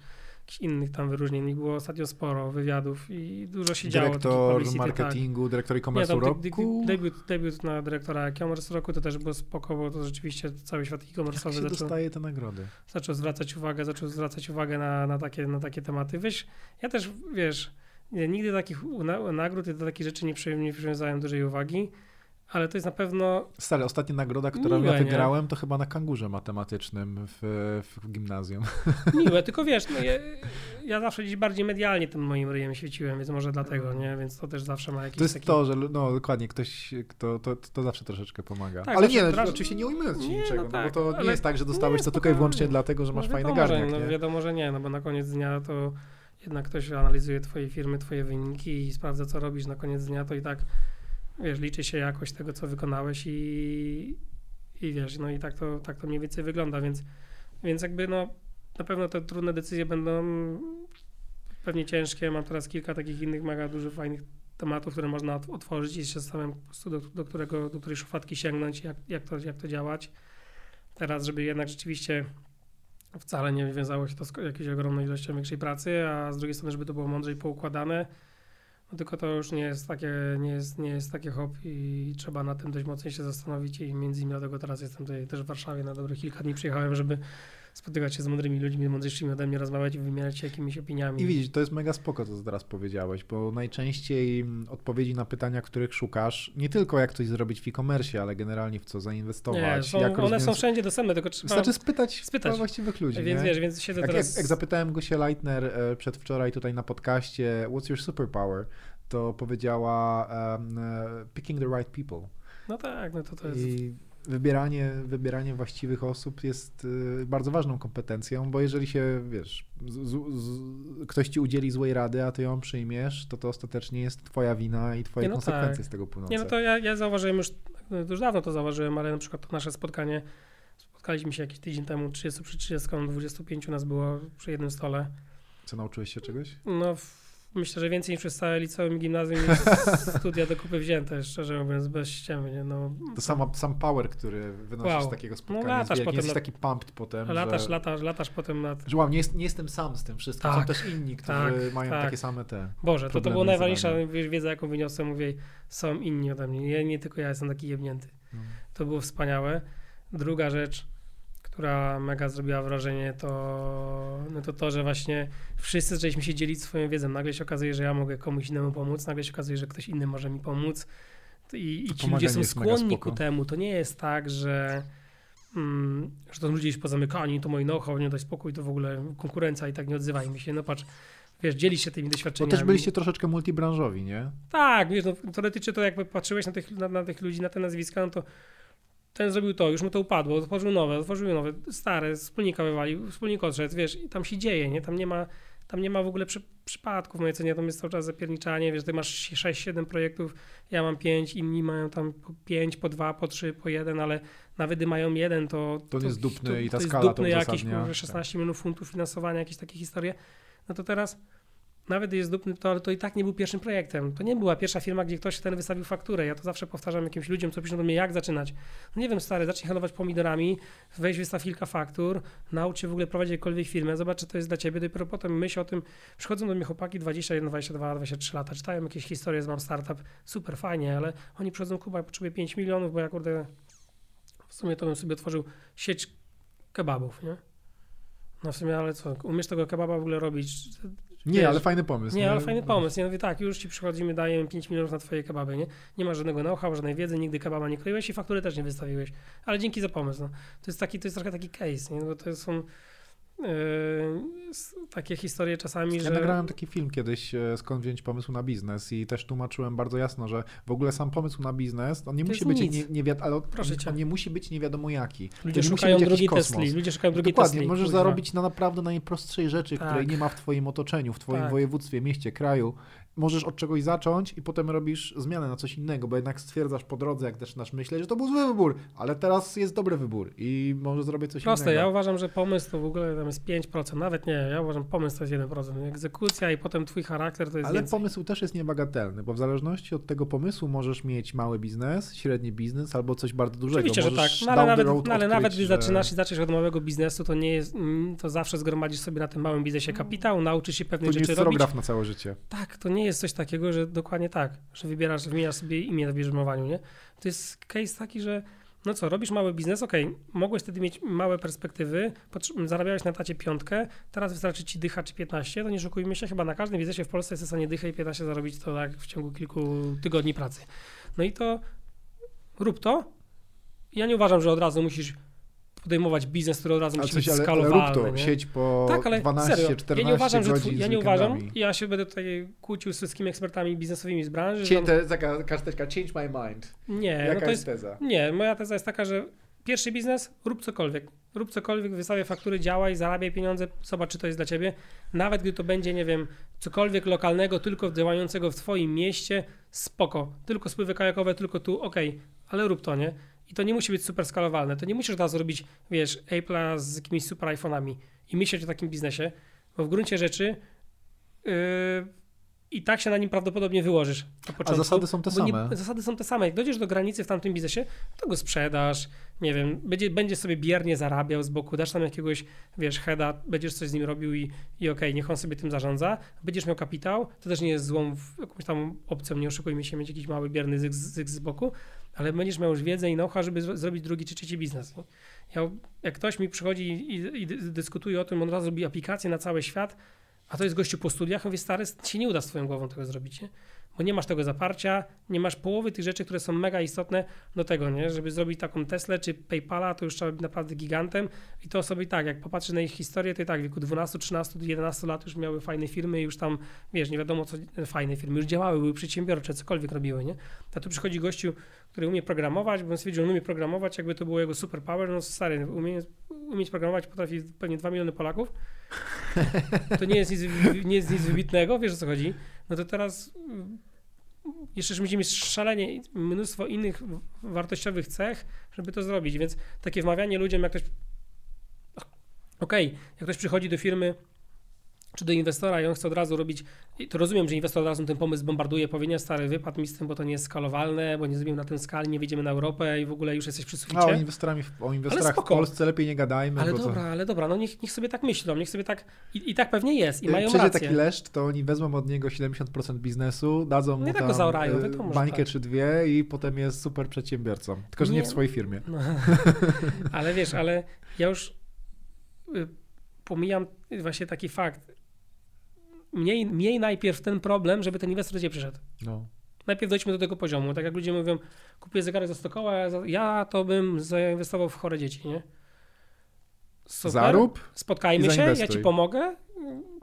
jakichś innych tam wyróżnień. Było ostatnio sporo wywiadów i dużo się działo. takich Dyrektor publicity, tak. marketingu, dyrektor e-commerce dy- roku. debiut, debiut na dyrektora e-commerce roku to też było spoko, bo to rzeczywiście cały świat e-commerce'owy zaczął, dostaje te nagrody? zaczął zwracać uwagę, zaczął zwracać uwagę na, na, takie, na takie tematy. Wiesz, ja też, wiesz, nigdy takich nagród i do takich rzeczy nie przywiązałem dużej uwagi, ale to jest na pewno. Stary, ostatnia nagroda, którą Miłe, ja nie? wygrałem, to chyba na kangurze matematycznym w, w gimnazjum. Miłe, tylko wiesz, no ja, ja zawsze gdzieś bardziej medialnie tym moim ryjem świeciłem, więc może dlatego, nie? Więc to też zawsze ma jakiś To jest taki... to, że no dokładnie, ktoś, kto, to, to zawsze troszeczkę pomaga. Tak, ale nie, no, oczywiście nie ujmując ci Nie, no niczego, no, tak, bo to nie jest tak, że dostałeś nie, to tylko i wyłącznie dlatego, że masz no fajny wiadomo, że, nie? no, wiadomo, że nie, no bo na koniec dnia to jednak ktoś analizuje twoje firmy, twoje wyniki i sprawdza, co robisz na koniec dnia, to i tak, wiesz, liczy się jakość tego, co wykonałeś i, i wiesz, no i tak to, tak to mniej więcej wygląda, więc, więc jakby no, na pewno te trudne decyzje będą pewnie ciężkie, mam teraz kilka takich innych mega dużych, fajnych tematów, które można ot- otworzyć i się zastanawiam po prostu do, do, którego, do której szufladki sięgnąć, jak, jak, to, jak to działać. Teraz, żeby jednak rzeczywiście wcale nie wiązało się to z jakąś ogromną ilością większej pracy, a z drugiej strony, żeby to było mądrzej poukładane, no tylko to już nie jest takie, nie jest, nie jest takie hop i trzeba na tym dość mocniej się zastanowić i między innymi dlatego teraz jestem tutaj też w Warszawie. Na dobre kilka dni przyjechałem, żeby spotykać się z mądrymi ludźmi, mądrzejszymi ode mnie, rozmawiać i wymieniać się jakimiś opiniami. I widzisz, to jest mega spoko, co teraz powiedziałeś, bo najczęściej mm, odpowiedzi na pytania, których szukasz, nie tylko jak coś zrobić w e-commerce, ale generalnie w co zainwestować, nie, są, jak one rozwiązać- są wszędzie dostępne, tylko trzeba... Wystarczy spytać, spytać. właściwych ludzi, więc nie? wiesz, więc siedzę Jak, jak, teraz... jak zapytałem Gosię Leitner e, przedwczoraj tutaj na podcaście What's your superpower, to powiedziała um, picking the right people. No tak, no to to jest... I wybieranie, wybieranie właściwych osób jest y, bardzo ważną kompetencją, bo jeżeli się, wiesz, z, z, ktoś ci udzieli złej rady, a ty ją przyjmiesz, to to ostatecznie jest twoja wina i twoje no konsekwencje tak. z tego płynące. Nie, no to ja, ja zauważyłem już, już dawno to zauważyłem, ale na przykład to nasze spotkanie, spotkaliśmy się jakiś tydzień temu, 30 przy 30, 25 nas było przy jednym stole. Co nauczyłeś się czegoś? No, w, myślę, że więcej niż przez całe liceum i gimnazjum studia do kupy wzięte, szczerze mówiąc, bez ściemy, nie? No, To sama, sam power, który wynosisz Wow. z takiego spotkania, No, jest latasz wielki. potem Jesteś na- taki pumped potem, latasz, że, latasz, latasz potem nad... że wow, nie, jest, nie jestem sam z tym wszystkim, są Tak, też inni, którzy tak, mają tak. takie same te... Boże, to, to i najważniejsza wiedza, jaką wyniosłem, mówię, są inni ode mnie, nie, nie tylko ja jestem taki jebnięty. No. To było wspaniałe. Druga rzecz, która mega zrobiła wrażenie, to, no to to, że właśnie wszyscy zaczęliśmy się dzielić swoją wiedzą. Nagle się okazuje, że ja mogę komuś innemu pomóc, nagle się okazuje, że ktoś inny może mi pomóc. I, i ci ludzie są skłonni ku temu. To nie jest tak, że, mm, że to ludzie już pozamykani, to moi know-how, nie daj spokój, to w ogóle konkurencja i tak nie odzywajmy się. No patrz, wiesz, dzielić się tymi Bo doświadczeniami. też byliście troszeczkę multibranżowi, nie? Tak, wiesz, no, teoretycznie to jakby patrzyłeś na tych, na, na tych ludzi, na te nazwiska, no to ten zrobił to, już mu to upadło, otworzył nowe, otworzył nowe, stare, wspólnika wywalił, wspólnik odszedł, wiesz, i tam się dzieje, nie? Tam nie ma, tam nie ma w ogóle przy, przypadków, w mojej ocenie, tam jest cały czas zapierniczanie, wiesz, ty masz 6-7 projektów, ja mam 5, inni mają tam po 5, po 2, po 3, po 1, ale nawet gdy mają jeden, to... To nie jest dupny i ta to skala jest to dupny jakiś, uzasadnia. kurwa, 16 milionów funtów finansowania, jakieś takie historie, no to teraz nawet jest dupny, to, ale to i tak nie był pierwszym projektem. To nie była pierwsza firma, gdzie ktoś ten wystawił fakturę. Ja to zawsze powtarzam jakimś ludziom, co piszą do mnie, jak zaczynać. No nie wiem, stary, zacznij handlować pomidorami, weź wystaw kilka faktur, naucz się w ogóle prowadzić jakąkolwiek firmę, zobacz, czy to jest dla ciebie, dopiero potem myśl o tym, przychodzą do mnie chłopaki 21, 22, 23 lata, czytają jakieś historie z Mam Startup, super, fajnie, ale oni przychodzą, Kuba, ja potrzebuję 5 milionów, bo ja kurde, w sumie to bym sobie otworzył sieć kebabów, nie? No w sumie, ale co, umiesz tego kebaba w ogóle robić? Nie, Wiesz, ale fajny pomysł. Nie, ale fajny pomysł. Ja mówię, tak, już ci przychodzimy, dajemy 5 milionów na twoje kebaby, nie? Nie masz żadnego know-how, żadnej wiedzy, nigdy kebaba nie kroiłeś i faktury też nie wystawiłeś. Ale dzięki za pomysł. No. To jest taki, to jest trochę taki case, nie? Bo to są takie historie czasami, Ja że... nagrałem taki film kiedyś, e, skąd wziąć pomysł na biznes i też tłumaczyłem bardzo jasno, że w ogóle sam pomysł na biznes, on nie To musi być nie, nie wiad- ale Proszę cię. on nie musi być nie wiadomo jaki. Ludzie to szukają kosmos. Tesli, ludzie szukają drugiej Dokładnie, Tesli. możesz zarobić na naprawdę najprostszej rzeczy, Tak. której nie ma w twoim otoczeniu, w twoim Tak. województwie, mieście, kraju. Możesz od czegoś zacząć i potem robisz zmianę na coś innego, bo jednak stwierdzasz po drodze, jak zaczynasz myśleć, że to był zły wybór, ale teraz jest dobry wybór i może zrobię coś Proste, innego. ja uważam, że pomysł to w ogóle tam jest 5%, nawet nie, ja uważam, pomysł to jest 1%. Egzekucja i potem twój charakter to jest Ale więcej. pomysł też jest niebagatelny, bo w zależności od tego pomysłu możesz mieć mały biznes, średni biznes albo coś bardzo dużego. Oczywiście, że tak. Możesz No ale, nawet, no, ale odkryć, nawet gdy że- zaczynasz i zaczniesz od małego biznesu, to nie jest, to zawsze zgromadzisz sobie na tym małym biznesie kapitał, nauczysz się To pewnych rzeczy robić. scenograf na całe życie. Tak, to nie jest coś takiego, że dokładnie tak, że wybierasz, wymieniasz sobie imię w bierzmowaniu, nie? To jest case taki, że no co, robisz mały biznes, okej, mogłeś wtedy mieć małe perspektywy, zarabiałeś na tacie piątkę, teraz wystarczy ci dycha czy 15, to nie szukujmy się, chyba na każdym biznesie w Polsce jest w stanie dychę i 15 zarobić to tak w ciągu kilku tygodni pracy. No i to rób to. Ja nie uważam, że od razu musisz podejmować biznes, który od razu musi coś, być ale, ale rób to, sieć po Tak, ale 12, serio, 14 ja nie uważam, że twój, ja nie uważam, ja się będę tutaj kłócił z wszystkimi ekspertami biznesowymi z branży. To jest taka karteczka change my mind. nie, no Jaka to jest jest, teza? nie, moja teza jest taka, że pierwszy biznes, rób cokolwiek. Rób cokolwiek, wystawiaj faktury, działaj, zarabiaj pieniądze, zobacz, czy to jest dla ciebie. Nawet gdy to będzie, nie wiem, cokolwiek lokalnego, tylko działającego w twoim mieście, spoko. Tylko spływy kajakowe, tylko tu, okej, ale rób to, nie? I to nie musi być super skalowalne. To nie musisz teraz robić, wiesz, Apple'a z jakimiś super iPhone'ami i myśleć o takim biznesie, bo w gruncie rzeczy yy, i tak się na nim prawdopodobnie wyłożysz. na A początku, zasady są te bo nie- same. zasady są te same. Jak dojdziesz do granicy w tamtym biznesie, to go sprzedasz, nie wiem, będzie, będzie sobie biernie zarabiał z boku, dasz tam jakiegoś, wiesz, heada, będziesz coś z nim robił i, i okej, niech on sobie tym zarządza. Będziesz miał kapitał, to też nie jest złą jakąś tam opcją, nie oszukujmy się, mieć jakiś mały bierny zysk, zysk z boku, ale będziesz miał już wiedzę i know-how, żeby zro- zrobić drugi czy trzeci biznes. Ja, jak ktoś mi przychodzi i, i, i dy- dyskutuje o tym, on od razu robi aplikację na cały świat, a to jest gościu po studiach, mówię, stary, ci nie uda z twoją głową tego zrobić, nie? Bo nie masz tego zaparcia, nie masz połowy tych rzeczy, które są mega istotne do tego, nie? Żeby zrobić taką Teslę czy PayPala, to już trzeba być naprawdę gigantem i to sobie tak, jak popatrzy na ich historię, to i tak w wieku 12, 13, 11 lat już miały fajne firmy już tam, wiesz, nie wiadomo co, fajne firmy, już działały, były przedsiębiorcze, cokolwiek robiły, nie? A tu przychodzi gościu, który umie programować, bo on stwierdził, że on umie programować, jakby to było jego superpower, no stary, umie, umieć programować potrafi pewnie 2 miliony Polaków, to nie jest nic, nie jest nic wybitnego, wiesz o co chodzi. No to teraz mm, jeszcze musimy mieć szalenie mnóstwo innych wartościowych cech, żeby to zrobić, więc takie wmawianie ludziom, jak ktoś okej, jak ktoś przychodzi do firmy czy do inwestora i on chce od razu robić, to rozumiem, że inwestor od razu ten pomysł bombarduje, powie nie, stary, wypad mi z tym, bo to nie jest skalowalne, bo nie zrobimy na tym skali, nie wyjdziemy na Europę i w ogóle już jesteś przy suficie. A o, inwestorami, o inwestorach w. Polsce lepiej nie gadajmy, Ale dobra, ale dobra, no niech, niech sobie tak myślą, niech sobie tak, i, i tak pewnie jest, i mają Przyjdzie rację. taki leszcz, to oni wezmą od niego 70% biznesu, dadzą mu No tak go tam zaorają, y, bańkę tak. czy dwie i potem jest super przedsiębiorcą. Tylko, że nie, Nie. w swojej firmie. No, ale wiesz, ale ja już y, pomijam właśnie taki fakt. Miej, miej najpierw ten problem, żeby ten inwestor do ciebie przyszedł. No. Najpierw dojdźmy do tego poziomu. Tak jak ludzie mówią, kupuję zegarek za 100 koła, ja to bym zainwestował w chore dzieci, nie? Super. Zarób Spotkajmy się, ja ci pomogę,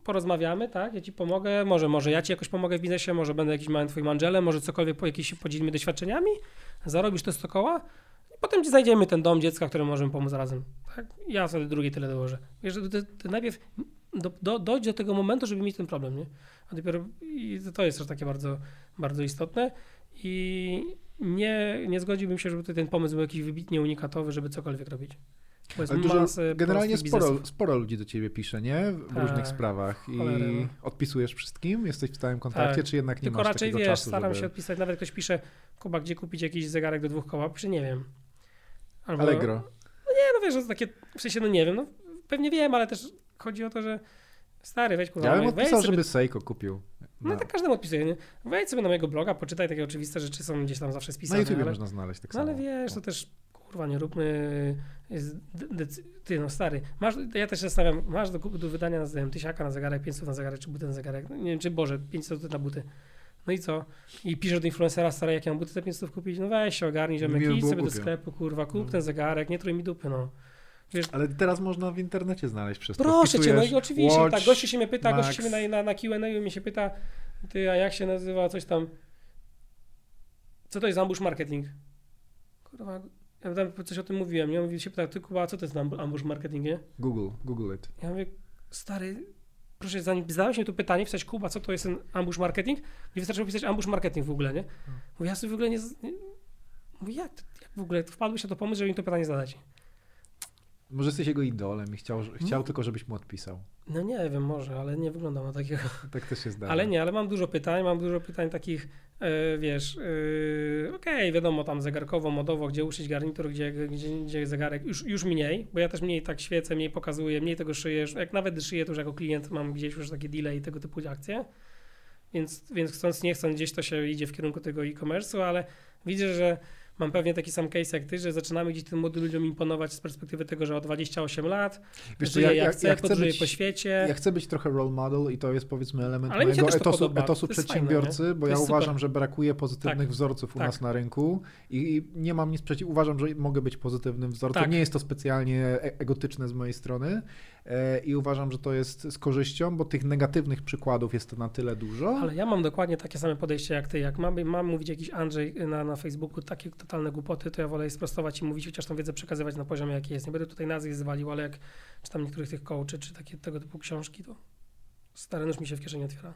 porozmawiamy, tak? Ja ci pomogę, może, może ja ci jakoś pomogę w biznesie, może będę jakiś małym twoim angelem, może cokolwiek po jakiś podzielimy doświadczeniami, zarobisz te 100 koła i potem znajdziemy ten dom dziecka, któremu możemy pomóc razem. Tak? Ja sobie drugie tyle dołożę. Wiesz, ty, ty najpierw do, do, dojdź do tego momentu, żeby mieć ten problem, nie? A dopiero i to jest też takie bardzo, bardzo istotne i nie, nie zgodziłbym się, żeby tutaj ten pomysł był jakiś wybitnie unikatowy, żeby cokolwiek robić. Dużo, generalnie sporo, sporo ludzi do ciebie pisze, nie? W Tak, różnych sprawach. I no. odpisujesz wszystkim? Jesteś w stałym kontakcie, Tak. czy jednak nie Tylko masz raczej takiego wiesz, czasu, staram żeby... się odpisać, nawet ktoś pisze, Kuba, gdzie kupić jakiś zegarek do dwóch koła? Pisze, nie wiem. Albo, Allegro. Nie, no wiesz, że takie, w sensie, no nie wiem, no pewnie wiem, ale też chodzi o to, że stary, weź kurwa, Ja bym odpisał, sobie, żeby Seiko kupił. No Na, tak każdemu odpisuje, nie? Wejdź sobie na mojego bloga, poczytaj, takie oczywiste rzeczy są gdzieś tam zawsze na spisane. YouTubie ale, można znaleźć tak no samo. ale wiesz, to też, kurwa, nie róbmy, ty no stary, masz, ja też zastanawiam, masz do, do wydania, nie wiem, tysiaka na zegarek, 500 na zegarek, czy buty na zegarek, no, nie wiem, czy Boże, 500 na buty. No i co? I piszesz do influencera, stary, jak ja mam buty za 500 kupić? No weź się ogarnij, Miło idź sobie do sklepu, kurwa, kup No. ten zegarek, nie trój mi dupy, no. Ale teraz można w internecie znaleźć wszystko. Proszę cię, no i oczywiście, watch, tak, gościu się mnie pyta, Max. gościu się mnie na, na, na Q&A mnie się pyta, ty, a jak się nazywa coś tam, co to jest ambush marketing? Kurwa, ja tam coś o tym mówiłem, nie? Mówi się pyta, ty Kuba, co to jest amb- ambush marketing, nie? Google, Google it. Ja mówię, stary, proszę, zanim zadałeś mi tu pytanie, wstać Kuba, co to jest ten ambush marketing? Nie wystarczy pisać ambush marketing w ogóle, nie? Mówię, ja sobie w ogóle nie... nie mówię, jak, jak w ogóle wpadłeś na to pomysł, żeby mi to pytanie zadać? Może jesteś jego idolem i chciał, chciał No. tylko, żebyś mu odpisał. No nie wiem, może, ale nie wyglądam na takiego. Tak też się zdarza. Ale nie, ale mam dużo pytań, mam dużo pytań takich, e, wiesz, e, okej, wiadomo, tam zegarkowo, modowo, gdzie uszyć garnitur, gdzie, gdzie, gdzie zegarek, już, już mniej, bo ja też mniej tak świecę, mniej pokazuję, mniej tego szyję, jak nawet szyję, to już jako klient mam gdzieś już takie delay i tego typu akcje, więc, więc chcąc, nie chcąc, gdzieś to się idzie w kierunku tego e-commerce'u, ale widzę, że mam pewnie taki sam case jak ty, że zaczynamy gdzieś tym młodym ludziom imponować z perspektywy tego, że o 28 lat, Wiesz, żyje ja, jak ja, chce, ja podróżuje być, po świecie. Ja chcę być trochę role model i to jest powiedzmy element Ale mojego etosu, etosu przedsiębiorcy, fajne, bo ja uważam, nie? że brakuje pozytywnych tak. wzorców u tak. nas na rynku i nie mam nic przeciw, uważam, że mogę być pozytywnym wzorcem. Tak. Nie jest to specjalnie e, egotyczne z mojej strony, E, i uważam, że to jest z korzyścią, bo tych negatywnych przykładów jest na tyle dużo. Ale ja mam dokładnie takie same podejście jak ty. Jak mam, mam mówić jakiś Andrzej na, na Facebooku takie totalne głupoty, to ja wolę je sprostować i mówić, chociaż tą wiedzę przekazywać na poziomie jaki jest. Nie będę tutaj nazwisk zwalił, ale jak czytam niektórych tych coachy, czy takie tego typu książki, to stary nóż mi się w kieszeni otwiera.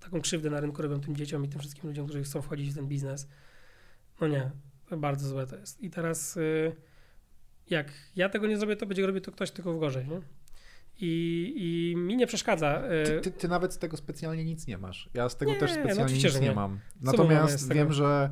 Taką krzywdę na rynku robią tym dzieciom i tym wszystkim ludziom, którzy chcą wchodzić w ten biznes. No nie, bardzo złe to jest. I teraz y, jak ja tego nie zrobię, to będzie robił to ktoś tylko w gorzej, nie? I, I mi nie przeszkadza. Ty, ty, ty, nawet z tego specjalnie nic nie masz. Ja z tego nie, też specjalnie no nic nie, nie mam. Natomiast wiem, że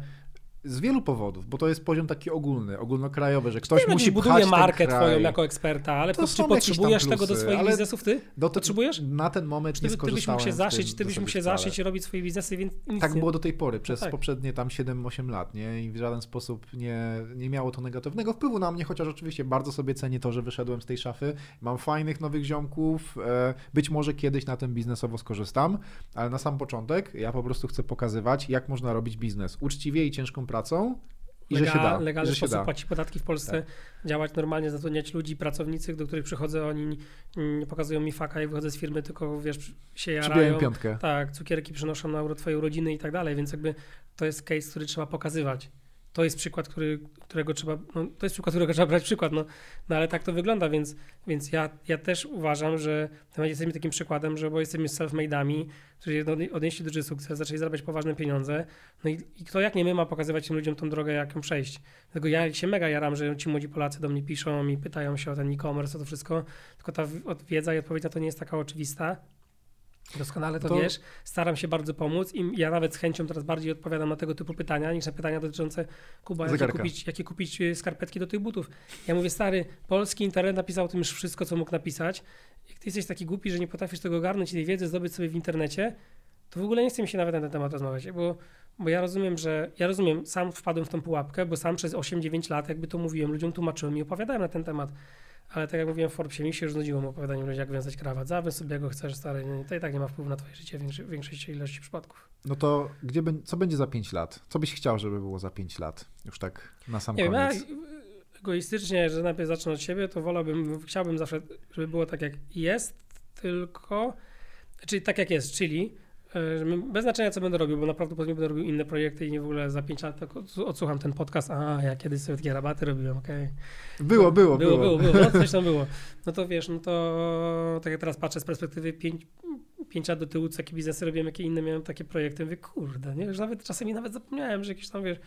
z wielu powodów, bo to jest poziom taki ogólny, ogólnokrajowy, że ktoś musi buduje markę twoją jako eksperta, ale to czy potrzebujesz tego do swoich biznesów ty? Do, potrzebujesz? Na ten moment nie ty, ty byś mógł się zaszyć, ty byś mógł się zaszyć i robić swoje biznesy, więc nic Tak nie. było do tej pory, przez no tak. poprzednie tam 7-8 lat, nie? I w żaden sposób nie, nie miało to negatywnego wpływu na mnie, chociaż oczywiście bardzo sobie cenię to, że wyszedłem z tej szafy. Mam fajnych nowych ziomków, e, być może kiedyś na tym biznesowo skorzystam, ale na sam początek ja po prostu chcę pokazywać, jak można robić biznes uczciwie i ciężką pracą, i Lega, że się da. Legalny że sposób da. płacić podatki w Polsce, tak. działać normalnie, zatrudniać ludzi, pracownicy, do których przychodzę, oni nie pokazują mi faka i wychodzę z firmy, tylko wiesz, się jarają. piątkę. Tak, cukierki przynoszą na euro twojej urodziny i tak dalej, więc jakby to jest case, który trzeba pokazywać to jest przykład, który, którego trzeba, no, to jest przykład, którego trzeba brać przykład, no, no ale tak to wygląda, więc, więc ja, ja też uważam, że jesteśmy takim przykładem, że bo jesteśmy self-made'ami, którzy odnieśli duży sukces, zaczęli zarabiać poważne pieniądze, no i, i kto jak nie my ma pokazywać tym ludziom tą drogę, jak ją przejść. Dlatego ja się mega jaram, że ci młodzi Polacy do mnie piszą i pytają się o ten e-commerce, o to wszystko, tylko ta wiedza i odpowiedź na to nie jest taka oczywista, Doskonale to, to, wiesz. Staram się bardzo pomóc i ja nawet z chęcią teraz bardziej odpowiadam na tego typu pytania niż na pytania dotyczące Kuba, jakie kupić, jakie kupić e, skarpetki do tych butów. Ja mówię, stary, polski internet napisał o tym już wszystko, co mógł napisać. Jak ty jesteś taki głupi, że nie potrafisz tego ogarnąć i tej wiedzy zdobyć sobie w internecie, to w ogóle nie chcę mi się nawet na ten temat rozmawiać, bo, bo ja rozumiem, że ja rozumiem, sam wpadłem w tą pułapkę, bo sam przez 8-9 lat jakby to mówiłem, ludziom tłumaczyłem i opowiadałem na ten temat. Ale tak jak mówiłem w Forbesie, mi się już znudziło opowiadanie ludziom, jak wiązać krawat. Zawiąż sobie, jak go chcesz, stary. To i tak nie ma wpływu na twoje życie w większej ilości przypadków. No to gdzie, co będzie za 5 lat? Co byś chciał, żeby było za 5 lat? Już tak na sam nie koniec. Wiem, ja egoistycznie, że najpierw zacznę od siebie, to wolałbym, chciałbym zawsze, żeby było tak jak jest, tylko, czyli tak jak jest, czyli bez znaczenia, co będę robił, bo naprawdę później będę robił inne projekty i nie w ogóle za 5 lat odsłucham ten podcast. A, ja kiedyś sobie takie rabaty robiłem, okej. Okay. Było, było, było. Było, było, było. No, coś tam było. No to wiesz, no to tak jak teraz patrzę z perspektywy 5, 5 lat do tyłu, co jakie biznesy robiłem, jakie inne miałem takie projekty. Mówię, kurde, nie? Już nawet czasami nawet zapomniałem, że jakieś tam, wiesz,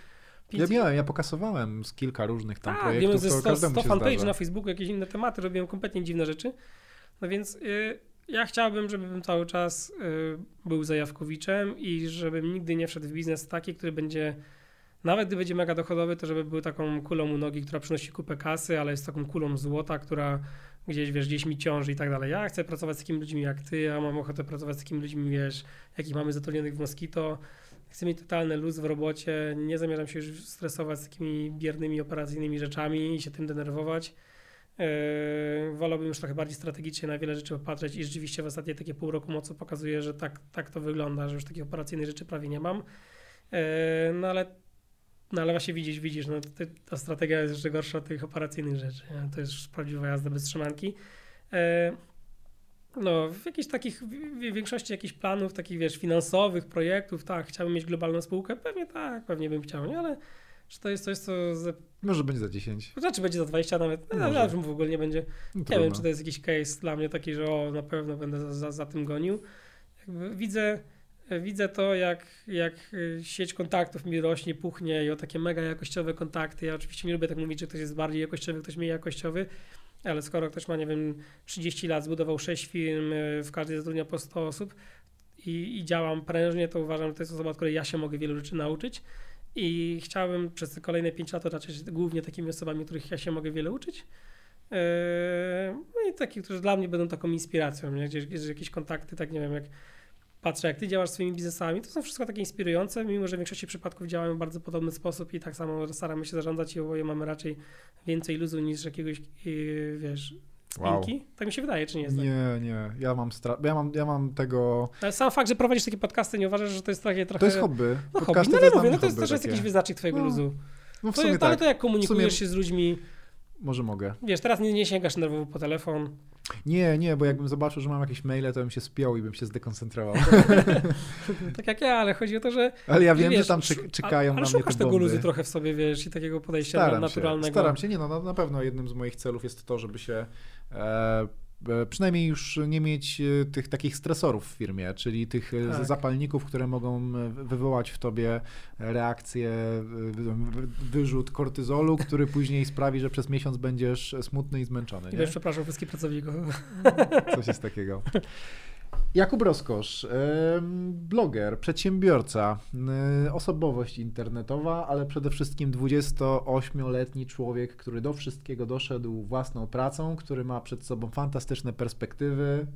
ja miałem, ja pokasowałem z kilka różnych tam tak, projektów, wiem, to 100, 100 fanpage na Facebooku, jakieś inne tematy, robiłem kompletnie dziwne rzeczy. No więc... Yy, ja chciałbym, żebym cały czas y, był zajawkowiczem i żebym nigdy nie wszedł w biznes taki, który będzie, nawet gdy będzie mega dochodowy, to żeby był taką kulą u nogi, która przynosi kupę kasy, ale jest taką kulą złota, która gdzieś, wiesz, gdzieś mi ciąży i tak dalej. Ja chcę pracować z takimi ludźmi jak ty, ja mam ochotę pracować z takimi ludźmi, wiesz, jakich mamy zatrudnionych w Mosquito. Chcę mieć totalny luz w robocie, nie zamierzam się już stresować z takimi biernymi operacyjnymi rzeczami i się tym denerwować. Yy, wolałbym już trochę bardziej strategicznie na wiele rzeczy popatrzeć i rzeczywiście w ostatnie takie pół roku mocno pokazuje, że tak, tak to wygląda, że już takich operacyjnych rzeczy prawie nie mam. Yy, no ale, no ale właśnie widzisz, widzisz, no, ta strategia jest jeszcze gorsza od tych operacyjnych rzeczy. To jest prawdziwa jazda bez trzymanki. Yy, no, w jakichś takich, w większości jakichś planów, takich wiesz, finansowych, projektów, tak, chciałbym mieć globalną spółkę, pewnie tak, pewnie bym chciał, nie? Ale czy to jest coś, co... Ze... Może będzie za 10. Znaczy będzie za 20 nawet. No, ja w ogóle nie będzie. No, nie wiem, czy to jest jakiś case dla mnie taki, że o, na pewno będę za, za, za tym gonił. Jakby widzę, widzę to, jak, jak sieć kontaktów mi rośnie, puchnie i o takie mega jakościowe kontakty. Ja oczywiście nie lubię tak mówić, że ktoś jest bardziej jakościowy, ktoś mniej jakościowy, ale skoro ktoś ma, nie wiem, 30 lat, zbudował 6 firm, w każdej zatrudnia po 100 osób i, i działam prężnie, to uważam, że to jest osoba, od której ja się mogę wielu rzeczy nauczyć. I chciałbym przez kolejne 5 lat otaczać głównie takimi osobami, których ja się mogę wiele uczyć. Eee, no i takich, którzy dla mnie będą taką inspiracją, nie? Gdzieś, gdzieś jakieś kontakty, tak nie wiem, jak patrzę, jak ty działasz swoimi biznesami, to są wszystko takie inspirujące, mimo że w większości przypadków działamy w bardzo podobny sposób i tak samo staramy się zarządzać i oboje mamy raczej więcej luzu niż jakiegoś, wiesz, Wow. Tak mi się wydaje, czy nie jest tak? Nie, nie. Ja mam, stra- ja mam, ja mam tego... Ale sam fakt, że prowadzisz takie podcasty, nie uważasz, że to jest takie trochę... To jest hobby. No hobby, no ale mówię, no to jest też jest jakiś wyznacznik twojego no. luzu. No w sumie to, tak. Ale to jak komunikujesz sumie... się z ludźmi... Może mogę. Wiesz, teraz nie, nie sięgasz nerwowo po telefon. Nie, nie, bo jakbym zobaczył, że mam jakieś maile, to bym się spiął i bym się zdekoncentrował. tak jak ja, ale chodzi o to, że... Ale ja wiem, wiesz, że tam czekają ale na mnie szukasz tego luzu trochę w sobie, wiesz, i takiego podejścia staram naturalnego. Się, staram się, nie no, na, na pewno jednym z moich celów jest to, żeby się przynajmniej już nie mieć e, tych takich stresorów w firmie, czyli tych e, tak. zapalników, które mogą wywołać w tobie reakcję, wyrzut kortyzolu, który później sprawi, że przez miesiąc będziesz smutny i zmęczony. I wiesz, przepraszam wszystkich pracowników. Coś jest takiego. Jakub Roskosz, bloger, przedsiębiorca, osobowość internetowa, ale przede wszystkim 28-letni człowiek, który do wszystkiego doszedł własną pracą, który ma przed sobą fantastyczne perspektywy.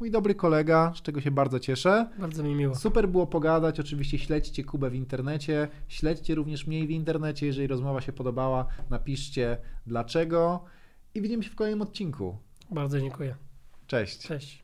Mój dobry kolega, z czego się bardzo cieszę. Bardzo mi miło. Super było pogadać. Oczywiście śledźcie Kubę w internecie. Śledźcie również mnie w internecie. Jeżeli rozmowa się podobała, napiszcie dlaczego. I widzimy się w kolejnym odcinku. Bardzo dziękuję. Cześć. Cześć.